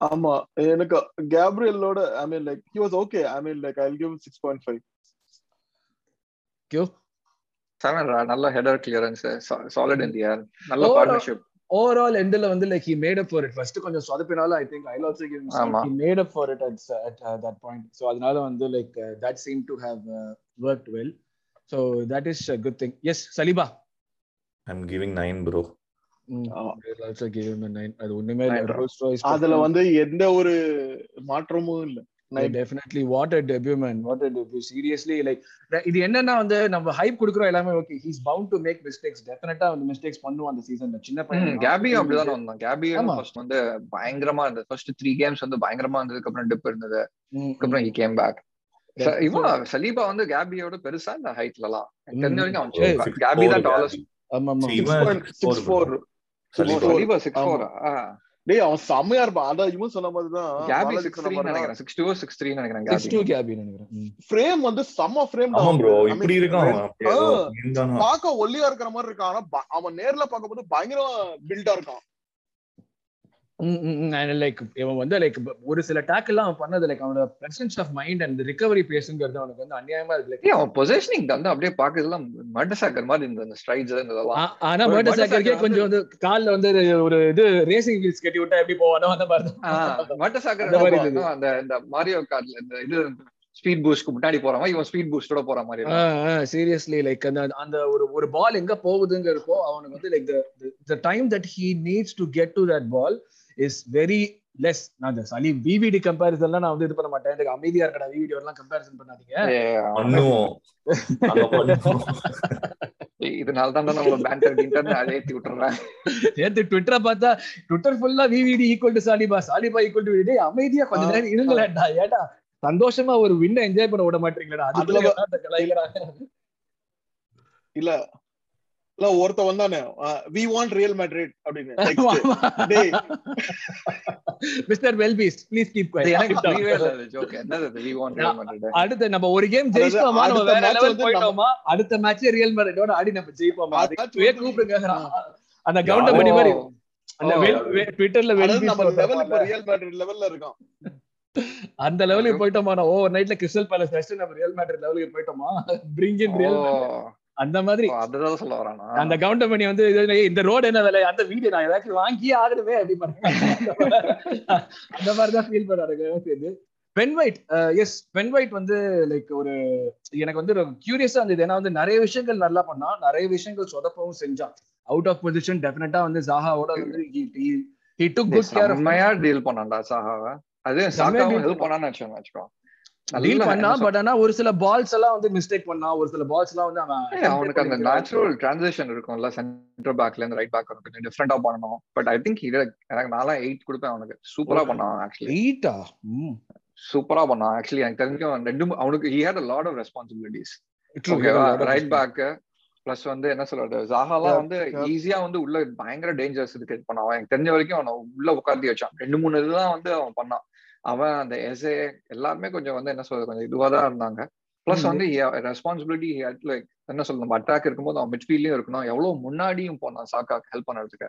ஆமா எனக்கு கேப்ரியலோட I mean like he was okay I mean like I give six point five கியோ seven நல்ல header clearance solid in the air நல்ல பார்ட்னர்ஷிப் ஓவரால் எண்ட்ல வந்து like he made up for it first கொஞ்சம் சொதப்பினாலும் I think I also give. He made up for it at at that point so அதனால வந்து like that seem to have work well so that is good thing yes Saliba I'm giving nine bro also give him 9 அது ஒண்ணுமே இல்ல. Nine, bro. Rolls Royce அதுல வந்து எந்த ஒரு மாற்றமும் இல்ல. Definitely what a debut man what a debut seriously like இது என்னன்னா வந்து நம்ம ஹைப் குடுக்குறோம் எல்லாமே okay he's bound to make mistakes டெஃபினட்டா வந்து மிஸ்டேக்ஸ் பண்ணுவான் அந்த சீசன்ல சின்ன பையன் கேபியும் அப்படிதான் வந்தான். கேபியும். ஃபர்ஸ்ட் வந்து பயங்கரமா இருந்தது. ஃபர்ஸ்ட் த்ரீ கேம்ஸ் வந்து பயங்கரமா இருந்ததுக்கு அப்புறம் டிப் இருந்தது. ம், அதுக்கப்புறம் ஹி கேம் பேக். இவன் சலீபா வந்து கேபியோட பெருசா இந்த ஹைட்ல எல்லாம் எனக்கு தெரிஞ்ச வரைக்கும். கேபி தான் டாலஸ்ட் டேய் அவன் செம்மையா இருப்பான். அதான் இவன் சொன்ன மாதிரிதான் கேபி பாலாஜி சிக்ஸ் சொன்ன த்ரீ மாதிரிதான். நினைக்கிறேன். சிக்ஸ் டூ சிக்ஸ் த்ரீ நினைக்கிறேன் சிக்ஸ் கேபி டூ கேபி நினைக்கிறேன். ஃப்ரேம் வந்து செம்ம ஃப்ரேம் ஆமா இப்படி இருக்கான். பார்க்க ஒல்லியா இருக்கிற மாதிரி இருக்கான். ஆனா அவன் நேர்ல பார்க்கும்போது பயங்கரமா பில்டா இருக்கான். லைக் இவன் வந்து லைக் ஒரு சில டேக்கெல்லாம் அவன் பண்ணது லைக் அவனோட presence of mind and recovery பேஸுங்கிறது அவனுக்கு வந்து அநியாயமா இருக்கு அவன் பொசிஷனிங் வந்து அப்படியே பாக்குறதுலாம் மர்டசாக்கர் மாதிரி இருந்தது அந்த ஸ்ட்ரைட்ஸ் ஆனா மர்டர் சாக்கருக்கே கொஞ்சம் வந்து கால்ல வந்து ஒரு இது ரேசிங் வீல்ஸ் கட்டி விட்டா எப்படி போவானோ அந்த மாதிரி தான் மர்டசாக்கர் அந்த மாதிரி இருந்தது. அந்த இந்த மாரியோ கார்ட்ல இந்த இது ஸ்பீட் பூஸ்ட்க்கு முன்னாடி போற மாதிரி இவன் ஸ்பீட் பூஸ்டோட போற மாதிரி. சீரியஸ்லி லைக் அந்த அந்த ஒரு ஒரு பால் எங்க போகுதுங்கிறப்போ அவனுக்கு வந்து like the time that he needs to get to that ball is very less நான் இந்த சலி விவிடி கம்பேரிசன்லாம் நான் வந்து இது பண்ண மாட்டேன். எனக்கு அமைதியா இருக்கடா விவிடி எல்லாம் கம்பேரிசன் பண்ணாதீங்க. இதனால தான் நம்ம பேண்டர் கிண்டர் அதை ஏத்தி விட்டுறேன். நேத்து ட்விட்டரை பார்த்தா ட்விட்டர் ஃபுல்லா VVD equal to Saliba Saliba equal to VVD அமைதியா கொஞ்ச நேரம் இருங்களேன்டா. ஏடா சந்தோஷமா ஒரு வின்ன என்ஜாய் பண்ண விட மாட்டீங்களா அதுல இல்ல இல்ல ஒருத்த வந்தானே வி வாண்ட் ரியல் மேட்ரிட் அப்படின்னு. மிஸ்டர் வெல்பீஸ்ட் ப்ளீஸ் கீப். அடுத்த நம்ம ஒரு கேம் ஜெயிச்சோமா வேற லெவல் போயிட்டோமா அடுத்த மேட்ச் ரியல் மேட்ரிடோட ஆடி நம்ம ஜெயிப்போமா? வந்து- கூப்பிடுங்க அந்த கவுண்டர் பண்ணி மாதிரி. அந்த ட்விட்டர்ல நம்ம லெவல் இப்ப ரியல் மேட்ரிட் லெவல்ல இருக்கான் அந்த லெவலுக்கு போயிட்டோமா ஓவர் நைட்ல கிறிஸ்டல் பேலஸ் நம்ம ரியல் மேட்ரிட் லெவலுக்கு போயிட்டோமா? பிரிங் இன் ரியல் ஓ, அந்த மாதிரி? அந்த கவுண்டர் பண்ணி வந்து இந்த ரோடு என்ன விலை? அந்த வீடியோ நான் ஏதாச்சும் வாங்கியே ஆகணுமே அப்படி பண்ண அந்த மாதிரி தான் ஃபீல் பண்ணாரு இது Ben White yes Ben White வந்து லைக் ஒரு எனக்கு வந்து கியூரியஸா இருந்தது. ஏன்னா வந்து நிறைய விஷயங்கள் நல்லா பண்ணான். நிறைய விஷயங்கள் சொதப்பவும் செஞ்சான். அவுட் ஆஃப் பொசிஷன் டெஃபினட்டா வந்து ஜாஹாவோட வந்து he took good care deal பண்ணான்டா சாகாவை அது deal ஹெல்ப் பண்ணான்னு வச்சுக்கோ. டீல் நல்லா பண்ணா என்ன பட் ஆனா ஒரு சில பால்ஸ் எல்லாம் வந்து மிஸ்டேக் பண்ணா ஒரு சில பால்ஸ் எல்லாம் வந்து அவன் அவனுக்கு அந்த நேச்சுரல் டிரான்சிஷன் இருக்கும்ல சென்டர் பேக்ல இருந்து ரைட் பேக் கொஞ்சம் டிஃப்ரெண்டா பண்ணணும். பட் ஐ திங்க் இது எனக்கு நாளா எயிட் கொடுப்பேன் அவனுக்கு. சூப்பரா பண்ணான் ஆக்சுவலி எயிட்டா சூப்பரா பண்ணான் ஆக்சுவலி எனக்கு தெரிஞ்சும் ரெண்டு அவனுக்கு he had a lot of responsibilities. ஓகேவா ரைட் பேக் பிளஸ் வந்து என்ன சொல்றது ஜாஹாலாம் வந்து. ஈஸியா வந்து உள்ள பயங்கர டேஞ்சர்ஸ் கிரியேட் பண்ணான் எனக்கு தெரிஞ்ச வரைக்கும் அவனை உள்ள உட்காந்து வச்சான். ரெண்டு மூணு இதுதான் வந்து அவன் பண்ணான். அவன் அந்த எஸ்ஏ எல்லாருமே கொஞ்சம் வந்து என்ன சொல்றது கொஞ்சம் இதுவா தான் இருந்தாங்க. பிளஸ். வந்து ரெஸ்பான்சிபிலிட்டி லைக் என்ன சொல்றது நம்ம அட்டாக் இருக்கும்போது அவன் மிட்ஃபீல்ட்லயும் இருக்கணும். எவ்வளவு முன்னாடியும் போனான் சாக்காக்கு ஹெல்ப் பண்ணுறதுக்கு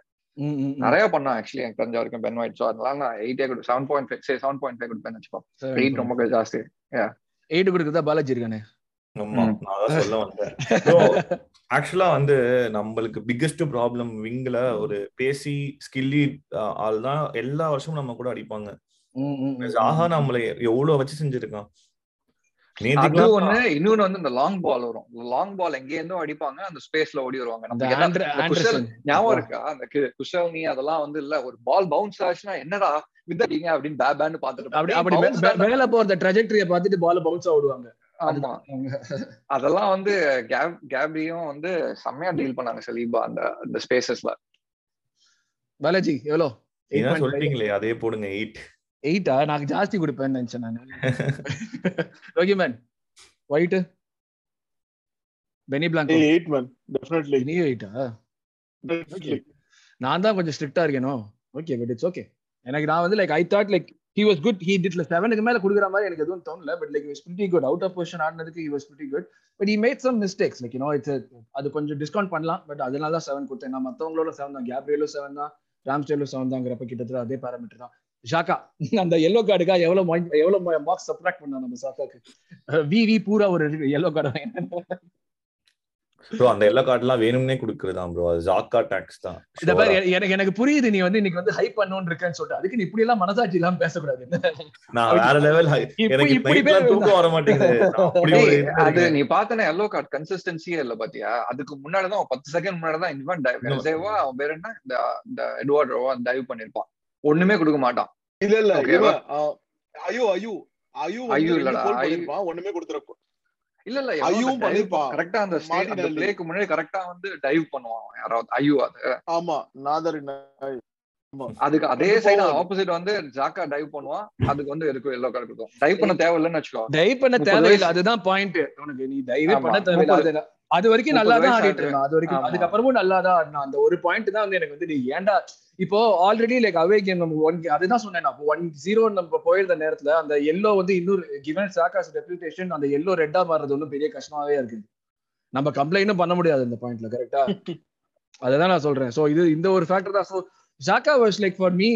நிறைய பண்ணான் ஆக்சுவலி எனக்கு தெரிஞ்ச வரைக்கும் பென் ஒயிட் ஸோ அதனால நான் எயிட்டே கொடு seven point five say seven point five கொடுப்பேன் வச்சுக்கோ எயிட் ரொம்ப ஜாஸ்தி. எயிட் கொடுக்குறதா பாலாஜி இருக்கானே? சொல்ல ஆக்சுவலா வந்து நம்மளுக்கு பிக்கெஸ்ட் ப்ராப்ளம் விங்ல ஒரு பேசி ஸ்கில்லி ஆள் தான் எல்லா வருஷமும் நம்ம கூட அடிப்பாங்க. ஆஹா நம்மள எவ்வளவு வச்சு செஞ்சிருக்கான் அது ஒண்ணு இன்னொன்னு வந்து இந்த லாங் பால் வரும். லாங் பால் எங்க இருந்தோ அடிப்பாங்க அந்த ஸ்பேஸ்ல ஓடி வருவாங்க. ஞாபகம் இருக்கா? அந்த குஷல்னி அதெல்லாம் வந்து இல்ல ஒரு பால் பவுன்ஸ் ஆச்சுன்னா என்னடா வித்தடிங்க அப்படின்னு பே பேன்னு பாத்துட்டு அப்படி. அப்படி மேல போற ட்ரெஜெக்டரிய பார்த்துட்டு பால் பவுன்ஸ் ஆடுவாங்க ஆமா. அதெல்லாம் வந்து கேப் கேப்ரியும் வந்து செம்மையா டீல் பண்ணாங்க சலீபா அந்த அந்த ஸ்பேசஸ்ல பாலாஜி எவ்வளோ? சொல்லிட்டீங்களே அதே போடுங்க எயிட் எயிட்டா நான் ஜாஸ்தி நினைச்சேன் நான். ரோகி மேன் ஒயிட் பெனி பிளாங்கோ எயிட் மேன் டெஃபினெட்லி நீ எயிட்டா நான் தான் கொஞ்சம் ஸ்ட்ரிக்டா இருக்கேனோ? ஓகே பட் இட்ஸ் ஓகே எனக்கு நான் வந்து like I thought like he was good he டிட்ல செவனுக்கு மேல குடுக்குற மாதிரி எனக்கு எதுவும் தோணல but like was pretty good out of position ஆடினதுக்கு he was pretty good but he made some mistakes like you know it's அது கொஞ்சம் டிஸ்கவுண்ட் பண்ணலாம் பட் அதனால தான் செவன் கொடுத்தேன். நான் மத்தவங்களோட செவன் தான். கேப்ரியலும் செவன் தான். ராம்ஸ்டேலும் செவன் தாங்கிறப்ப கிட்டத்தட்ட அதே பேராமீட்டர் தான். ஷாக்கா அந்த எல்லோ கார்டுக்கா எவ்வளவு எவ்வளவு மார்க்ஸ் சப்ராக்ட் பண்ணா நம்ம சாக்காக்கு வி வி பூரா ஒரு எல்லோ கார்டு ப்ரோ அந்த எல்லோ கார்டுலாம் வேணும்னே கொடுக்குறதா ப்ரோ அது ஜாக்கா டாக்ஸ் தான். இந்த பாரு எ- எனக்கு எனக்கு புரியுது நீ வந்து இன்னைக்கு வந்து ஹைப் பண்ணணும்னு இருக்கேன்னு சொல்லிட்டு. அதுக்கு நீ இப்படி எல்லாம் மனசாட்சி இல்லாம பேசக்கூடாது. நான் வேற லெவல் எனக்கு இப்படி தூக்கம் வர மாட்டேங்குது. அது. நீ பார்த்தன எல்லோ கார்டு கன்சிஸ்டன்சியே இல்ல பாத்தியா? அதுக்கு முன்னாடிதான் அவன் பத்து செகண்ட் முன்னாடிதான் இவன் இன்னும் சேவா அவன் பேர் என்ன? இந்த இந்த எட்வார்ட் ரோவா டைவ் பண்ணிருப்பான். ஒண்ணுமே கொடுக்க மாட்டான் இல்ல இல்ல ஐயோ ஐயோ ஐயோ ஐயோ இல்லடா, ஐயோ. ஒண்ணுமே கொடுத்துருப்பான் இல்ல இல்ல ஐயும் பண்ணிருப்பான். கரெக்டா அந்த state- அந்த. பிளேக்கு முன்னாடி கரெக்டா வந்து டைவ் பண்ணுவான் யாராவது ஐயோ அது ஆமா நாதர் அதுக்கு அதே சைடு. ஆப்போசிட் வந்து ஜாக்கா டைவ் பண்ணுவான் அதுக்கு வந்து எதுக்கும் எல்லோ கார்டு கொடுக்கும் டைவ் பண்ண தேவையில்லைன்னு வச்சுக்கோ டைவ் பண்ண தேவையில்லை. அதுதான் பாயிண்ட் உனக்கு நீ டைவே பண்ண தேவையில்லை. அது வரைக்கும் நல்லா தான் ஆடிட்டு. இருந்தான் அது வரைக்கும். அதுக்கப்புறமும் நல்லா தான் ஆடினான் அந்த ஒரு பாயிண்ட் தான் வந்து எனக்கு வந்து நீ ஏன்டா இப்போ ஆல்ரெடி லைக் அவே கேம் நம்ம ஒன் அதுதான் சொன்னேன் ஒன் ஜீரோ நம்ம போயிருந்த நேரத்துல அந்த எல்லோ வந்து இன்னொரு கிவன் சாக்காஸ் ரெப்யூட்டேஷன் அந்த எல்லோ ரெட்டா மாறுறது ஒன்றும் பெரிய கஷ்டமாவே இருக்கு நம்ம கம்ப்ளைண்டும் பண்ண முடியாது இந்த பாயிண்ட்ல கரெக்டா அதுதான் நான் சொல்றேன். சோ இது இந்த ஒரு ஃபேக்டர் தான். So Xhaka was like for me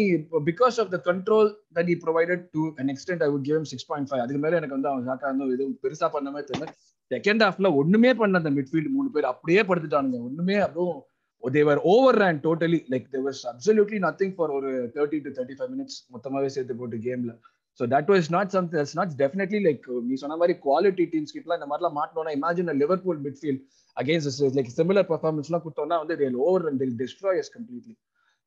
because of the control that he provided to an extent I would give him 6.5 அதுக்கு மேல எனக்கு வந்து அவன் Xhaka வந்து எதுவும் பெருசா பண்ணவே தெரியல. செகண்ட் ஹாஃப்ல ஒண்ணுமே பண்ண அந்த மிட்ஃபீல்ட் மூணு பேர். அப்படியே படுத்துட்டானுங்க. ஒண்ணுமே அதுவும் they were overran totally like there was absolutely nothing for ஒரு 30 to 35 minutes மொத்தமாவே சேர்த்து போட்டு கேம்ல so that was not something that's not definitely like நீ சொன்ன மாதிரி குவாலிட்டி டீம்ஸ் கிட்டலாம் இந்த மாதிரிலாம் மாட்டணும்னா imagine Liverpool midfield against like similar performance எல்லாம் கொடுத்தோம்னா வந்து they'll over and they'll destroy us completely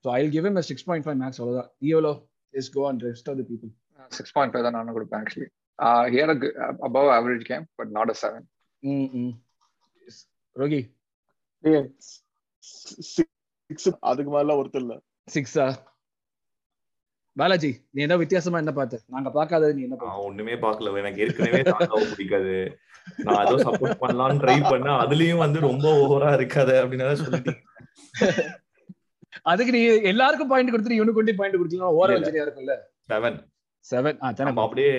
so i'll give him a 6.5 max அவ்வளவுதான் EOLO is go on rest of the people six point five தான் நானும் கொடுப்பேன் actually here above average game but not a seven mm mm Rogi six அதுக்கு மேல ஒருத்தர் இல்ல. சிக்ஸா பாலாஜி நீ என்ன வித்தியாசமா என்ன பார்த்த? நாங்க பார்க்காதது நீ என்ன ஒண்ணுமே பார்க்கல. எனக்கு ஏற்கனவே தாக்காவை பிடிக்காது. நான் ஏதோ சப்போர்ட் பண்ணலாம்னு ட்ரை பண்ணா அதுலயும் வந்து ரொம்ப ஓவரா இருக்காது அப்படின்னு சொல்லிட்டு அதுக்கு நீ எல்லாருக்கும் பாயிண்ட் கொடுத்துட்டு இவனுக்கு கொண்டு பாயிண்ட் கொடுத்தீங்கன்னா ஓர இல்ல. வச்சரியா இருக்கும்ல. செவன் செவன் ஆ தானே நம்ம அப்படியே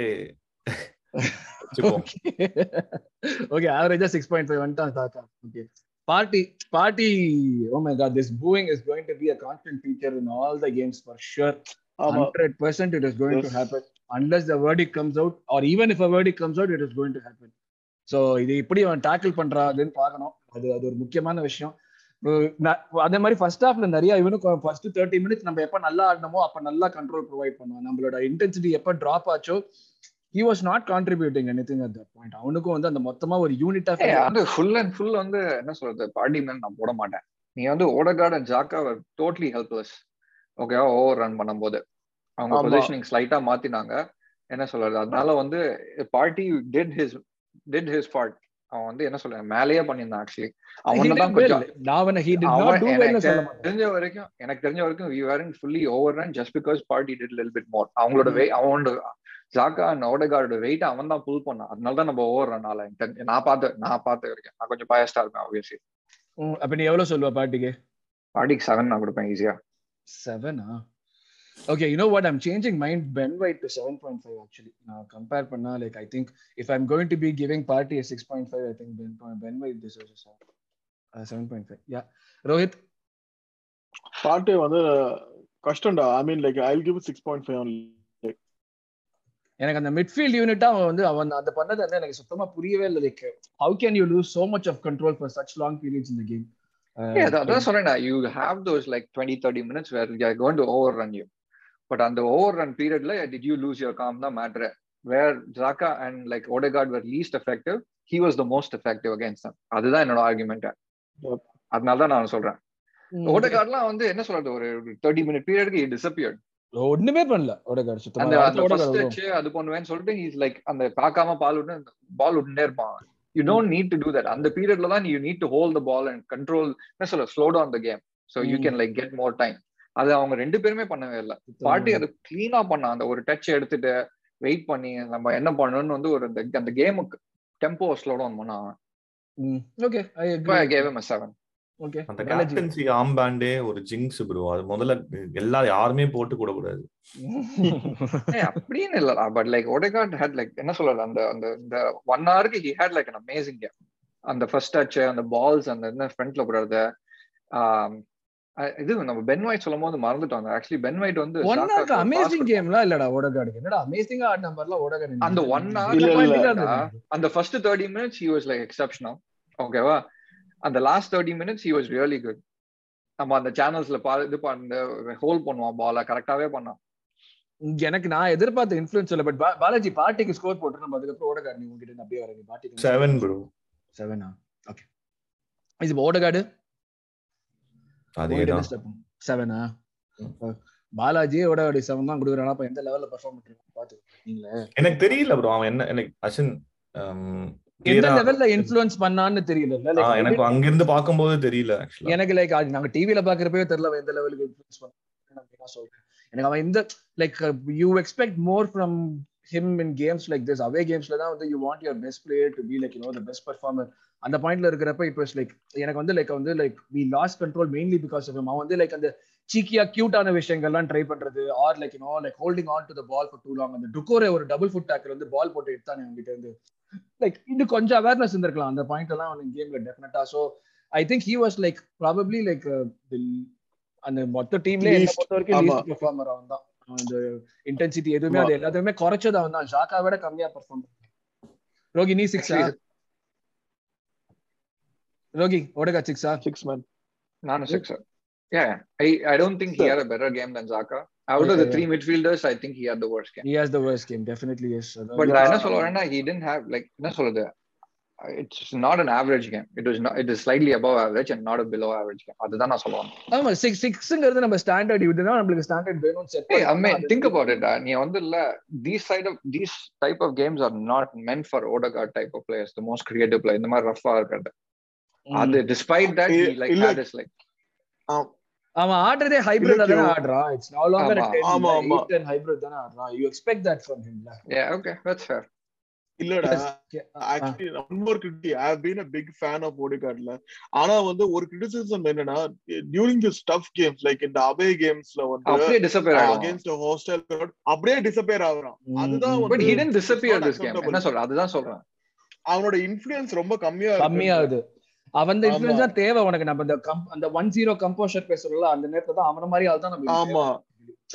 ஓகே ஆவரேஜா சிக்ஸ் பாயிண்ட் ஃபைவ் வந்துட்டான் தாத்தா. Okay Partey Partey oh my God this booing is going to be a constant feature in all the games for sure ஆமா. Hundred percent it is going to. Happen unless the verdict comes out or even if a verdict comes out it is going to happen so இது எப்படி அவன் tackle பண்றாதுன்னு பார்க்கணும். அது அது ஒரு முக்கியமான விஷயம். அதே மாதிரி ஃபர்ஸ்ட் ஹாஃப்ல நிறைய இவனுக்கு ஃபர்ஸ்ட் தேர்ட்டி மினிட்ஸ் நம்ம எப்ப நல்லா ஆடணுமோ அப்ப நல்லா கண்ட்ரோல் ப்ரொவைட் பண்ணுவான். நம்மளோட இன்டென்சிட்டி எப்ப டிராப் ஆச்சோ he was not contributing anything at that point அவனுக்கும் வந்து அந்த மொத்தமா ஒரு யூனிட்டா ஏய், அது ஃபுல் அண்ட் ஃபுல் வந்து என்ன சொல்றது பார்ட்டி மேன் நான் போட மாட்டேன். நீ வந்து ஓடகார்ட் அண்ட் ஜாக்கா டோட்டலி ஹெல்ப்லெஸ் ஓகேவா ஓவர் ரன் பண்ணும்போது. அவங்க. பொசிஷனிங் ஸ்லைட்டா மாத்தினாங்க. என்ன சொல்றது அதனால வந்து Partey did his did his part அவன் வந்து என்ன சொல்றது மேலேயே பண்ணியிருந்தான் ஆக்சுவலி அவனை தான் கொஞ்சம் தெரிஞ்ச வரைக்கும் எனக்கு தெரிஞ்ச வரைக்கும் we weren't fully over run just because Partey did லில் பிட் மோர் அவங்களோட Mm. வெயிட் அவனோட ஜாக்கா அண்ட் ஓடகார்டோட வெயிட் அவன் தான் புல் பண்ணான். அதனால தான் நம்ம ஓவர் ரன் ஆல நான் பார்த்து நான் பார்த்த வரைக்கும். நான் கொஞ்சம் பயஸ்டா இருப்பேன் ஆப்வியஸ்லி அப்ப நீ எவ்வளவு சொல்லுவ பாட்டிக்கு? பார்ட்டிக்கு செவன் நான் கொடுப்பேன் ஈஸியா செவனா okay you know what I'm changing mind Ben White to seven point five actually நான் கம்பேர் பண்ணா like I think if I'm going to be giving Partey six point five I think Ben Ben White this seven point five yeah Rohit Partey வந்து கஷ்டம்டா. I mean like I give six point five only எனக்கு அந்த midfield யூனிட்டா அவன் வந்து அவன் அந்த பண்ணது வந்து எனக்கு சுத்தமா புரியவே இல்லை. Like how can you lose so much of control for such long periods இந்த கேம் அதான் சொல்றேன் you have those like twenty thirty minutes where you going to over run you but அந்த ஓவர் ரன் பீரியட்ல did you lose your calm தான் matter where Xhaka and like Odegaard were least effective he was the most effective against them அதுதான் என்னோட argument. அதனால தான் நான் சொல்றேன். ஓடகார்ட்லாம் வந்து என்ன சொல்றது? ஒரு தேர்ட்டி மினிட் பீரியடுக்கு டிசப்பியர்ட் ஒண்ணுமே பண்ணல. ஓடகார்டு சுத்தமா அது பண்ணுவேன்னு சொல்லிட்டு இஸ் லைக் அந்த பார்க்காம பால் விட்டு பால் விட்டுட்டே இருப்பான். You don't need to do that அந்த பீரியட்ல தான் you need to hold the ball and control என்ன சொல்ல slow down the game so you. Can like get more time அது அவங்க ரெண்டு பேருமே பண்ணவே இல்லை. பார்ட்டி அது கிளீனா பண்ணான் அந்த ஒரு டச் எடுத்துட்டு வெயிட் பண்ணி நம்ம என்ன பண்ணணும்னு வந்து ஒரு அந்த- கேமுக்கு டெம்போ ஸ்லோ டவுன் பண்ணான் okay I cave M seven அந்த கேப்டன்சி ஆம் பேண்டே ஒரு ஜிங்ஸ் ப்ரோ அது முதல்ல எல்லா யாருமே போட்டு கூட கூடாது. அப்படின்னு இல்லடா but like Odegaard had like என்ன சொல்றது அந்த அந்த இந்த ஒன் ஹவருக்கு he had like an amazing game அந்த ஃபர்ஸ்ட் டச் அந்த பால்ஸ் அந்த என்ன ஃப்ரண்ட்ல போடுறது அஹ் இது நம்ம பென் ஒயிட் சொல்லும் போது மறந்துட்டோம். ஆக்சுவலி பென் ஒயிட் வந்து ஒன் க்கு அமேசிங் கேம்லாம் இல்லடா ஓடகார்டுக்கு என்னடா அமேசிங்கா ஆடின நம்பர்லாம் ஓடகார்டு அந்த இல்ல, இல்ல. அந்த first thirty minutes he was like exceptional ஓகேவா அந்த last thirty minutes he was really good நம்ம அந்த சேனல்ஸ்ல பா இது பண்ண ஹோல் பண்ணுவான் பால கரெக்டாவே பண்ணான். எனக்கு நான் எதிர்பார்த்த இன்ஃபுளுன்ஸ் இல்ல பட் பாலாஜி பார்ட்டிக்கு ஸ்கோர் போட்டு நம்ம அதுக்கப்புறம் ஓடகார்டு நீ உங்ககிட்ட அப்படியே வரீங்க பார்ட்டிக்கு செவன் ப்ரோ செவனா ஓகே இது ஓடகார்டு செவனா பாலாஜி ஓடகார்டு செவன் தான் கொடுக்குறான். அப்ப எந்த லெவல்ல பெர்ஃபார்ம் பண்றாங்க பாத்து நீங்களே. எனக்கு தெரியல ப்ரோ அவன் என்ன எனக்கு அசன் எந்த லெவல்ல இன்ஃப்ளூயன்ஸ் பண்ணான்னு தெரியல. எனக்கு அங்கிருந்து பாக்கும்போது தெரியல எனக்கு லைக் நாங்க டிவில பாக்குறப்பவே தெரியல எந்த லெவலுக்கு இன்ஃப்ளூயன்ஸ் பண்ண சொல்றேன். எனக்கு அவன் இந்த like you expect more from him in games like this away கேம்ஸ்ல தான் வந்து you want your best player to be like you know the best performer அந்த பாயிண்ட்ல இருக்கிறப்ப இப்போ லைக் எனக்கு வந்து லைக் வந்து like we lost control mainly because of அவன் வந்து லைக் அந்த சீக்கியா கியூட்டான விஷயங்கள்லாம் ட்ரை பண்றது or like you know like holding on to the ball for too long அந்த டுக்கோரே ஒரு டபுள் ஃபுட் டேக்கர் வந்து பால் போட்டு எடுத்தானே அவங்ககிட்ட இருந்து. லைக் இது கொஞ்சம் அவேர்னஸ் இருந்திருக்கலாம். அந்த பாயிண்ட் எல்லாம் அவனுக்கு கேம்ல டெஃபினட்டா so I think he was like probably like அந்த மொத்த டீம்ல என்ன பொறுத்த வரைக்கும் லீஸ்ட் பெர்ஃபார்மர் அவன் தான் அந்த இன்டென்சிட்டி எதுவுமே அது எல்லாத்தையுமே குறைச்சது அவன் தான் ஷாக்கா விட கம்மியா பெர்ஃபார்ம் ரோகி நீ சிக்ஸா ரோகி ஓடகா சிக்ஸா சிக்ஸ் மேன் நானும் six I, I don't think he had a better game than Zaka. Out Yeah, of the yeah. three midfielders, I think he had the worst game. he has the worst game definitely yes But நான் என்ன சொல்ல வரேன்னா he didn't have like என்ன சொல்றது it's not an average game. It was not. It is slightly above average and not a below average game. அதுதான் நான் சொல்ல வரேன். ஆமா சிக்ஸ் சிக்ஸ்ங்கிறது நம்ம ஸ்டாண்டர்ட் இதுதான் நம்மளுக்கு ஸ்டாண்டர்ட் வேணும் set Hey, I mean, think about it. Uh, நீ வந்து இல்ல these side of these type of games are not meant for Odegaard type of players. The most creative player. இந்த மாதிரி ரஃபா இருக்கிறது. அது despite that he like இல்ல. had his like அவன் ஆடுறதே hybrid தானே. ஆடுறான் இட்ஸ் நோ லாங்கர் ஆமா. ஆமா, ஆமா. ஹைபிரிட் தானே ஆடுறான் you expect that from him yeah okay that's fair. இல்லடா. Actually one more critic I have been a big fan of ஓடிகார்ட்ல ஆனா வந்து ஒரு கிரிட்டிசிசம் என்னன்னா during the stuff games like இந்த அவே கேம்ஸ்ல வந்து அப்படியே disappear ஆயிடுவான். அகைன்ஸ்ட் ஹாஸ்டல் அப்படியே டிசப்பியர் ஆகுறான் அதுதான் But வந்து he didn't disappear not this game. acceptable. என்ன சொல்ற அதுதான் சொல்றேன். அவனோட இன்ஃப்ளூயன்ஸ் ரொம்ப கம்மியா இருக்கு. கம்மியாகுது அவன். இன்ஃபுளுன்ஸ் தான் தேவை உனக்கு. நம்ம இந்த கம்- அந்த ஒன் ஜீரோ கம்போஷர் பேசுறோம்ல அந்த நேரத்துல தான் அவன மாதிரி ஆள் தான் நம்ம ஆமா.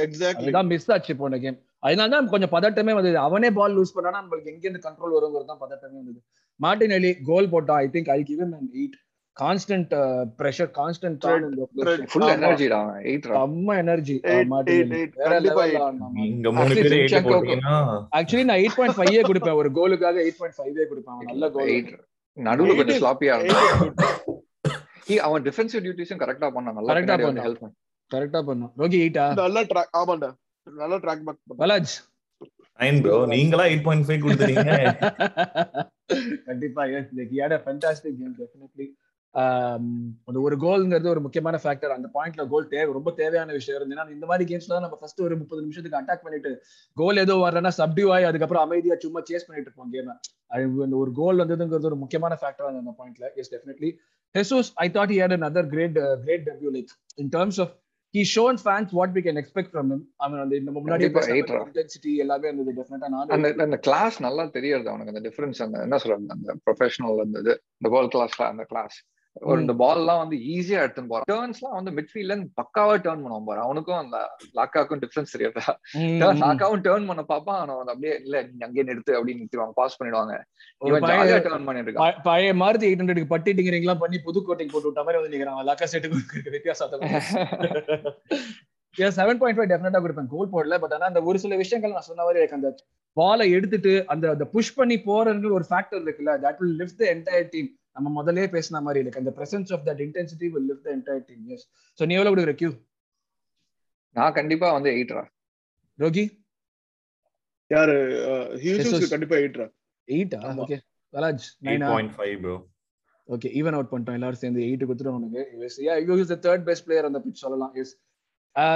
எக்ஸாக்ட்லி அதுதான் மிஸ் ஆச்சு போன கேம் அதனால தான் கொஞ்சம் பதட்டமே வந்தது. அவனே பால் லூஸ் பண்ணானா நம்மளுக்கு எங்க இருந்து கண்ட்ரோல் வருங்கிறது தான் பதட்டமே வந்தது. மார்டின் அலி கோல் போட்டான் I think I give him an eight constant pressure constant. செம்ம எனர்ஜி Zinchenko- போட்டீங்கன்னா? ஆக்சுவலி நான் எயிட் பாயிண்ட் ஃபைவ் கொடுப்பேன். ஒரு கோலுக்காக எயிட் பாயிண்ட் ஃபைவ் கொடுப்பேன். நல்ல கோல். நடுவுல கொஞ்சம் ஸ்லாப்பியா. இருந்தான். அவன் டிஃபென்சிவ் டியூட்டிஸும் கரெக்டா பண்ணான். நல்லா வந்து பண்ணான். ஹெல்ப் பண்ணான். கரெக்டா பண்ணும் ரோகி எயிட்டா நல்ல ட்ராக் ஆமாண்டா. நல்ல ட்ராக் பேக் பலாஜ் நைன் ப்ரோ நீங்களா எயிட் பாயிண்ட் ஃபைவ் கொடுத்துறீங்க கண்டிப்பா yes had fantastic game definitely. அந்த ஒரு கோல்ங்கிறது ஒரு முக்கியமான ஃபேக்டர் அந்த பாயிண்ட்ல கோல் தேவை ரொம்ப தேவையான விஷயம் இருந்து ஏன்னா இந்த மாதிரி கேம்ஸ்ல நம்ம ஃபர்ஸ்ட் ஒரு முப்பது நிமிஷத்துக்கு அட்டாக் பண்ணிட்டு கோல் ஏதோ வரலன்னா சப்டியூ ஆகி அதுக்கப்புறம் அமைதியா சும்மா சேஸ் பண்ணிட்டு இருப்போம் கேம் அந்த ஒரு கோல் வந்ததுங்கிறது ஒரு முக்கியமான ஃபேக்டர் அந்த பாயிண்ட்ல yes definitely Jesus I thought he had another great great debut like in terms of he shown fans what we can expect from him. அவன் அந்த நம்ம முன்னாடி. இன்டென்சிட்டி எல்லாமே இருந்தது டெஃபினட்டா நான் அந்த அந்த கிளாஸ் நல்லா தெரியுது அவனுக்கு அந்த டிஃபரன்ஸ் அந்த என்ன சொல்றது அந்த ப்ரொஃபஷனல் அந்த இது இந்த வேர்ல்ட் கிளாஸ்ல அந்த கிளாஸ் ஒரு இந்த பால் எல்லாம் வந்து ஈஸியா எடுத்துன்னு போறான். டேர்ன்ஸ் எல்லாம் வந்து மிட்ஃபீல்ட்ல இருந்து பக்காவா டேர்ன் பண்ணுவான் பாரு. அவனுக்கும் அந்த லாக்காக்கும் டிஃபரன்ஸ் தெரியாதா? லாக்காவும் டேர்ன் பண்ண பாப்பான் அவன் அப்படியே இல்ல நீங்க அங்கேயே நிறுத்து அப்படின்னு நிறுத்திடுவாங்க பாஸ் பண்ணிடுவாங்க. டேர்ன் பண்ணிட்டு இருக்கான் பழைய மாருதி எயிட் ஹண்ட்ரடுக்கு பட்டி டிங்கரிங்லாம் பண்ணி புதுக்கோட்டைக்கு போட்டு விட்ட மாதிரி வந்து நிக்கிறான். லக்கா செட்டுக்கு வித்தியாசத்தை செவன் பாயிண்ட் ஃபைவ் டெஃபினட்டா கொடுப்பேன். கோல் போடல பட் ஆனா அந்த ஒரு சில விஷயங்கள் நான் சொன்ன மாதிரி எனக்கு அந்த பாலை எடுத்துட்டு அந்த புஷ் பண்ணி போறது ஒரு ஃபேக்டர் இருக்குல்ல that will lift the entire team நம்ம முதல்ல பேசின மாதிரி இருக்கு. அந்த presence of that intensity will lift the entire team yes so நீ எவ்வளவு கொடுக்குற கியூ நான் கண்டிப்பா வந்து எயிட்ரா ரோகி? யாரு. ஹியூசஸ் கண்டிப்பா எயிட்ரா எயிட்டா. Okay point five bro okay even out பண்ணிட்டோம். எல்லாரும் சேர்ந்து எயிட் கொடுத்துட்டோம் உனக்கு. Yes yeah you is the third best player அந்த பிச் சொல்லலாம். Yes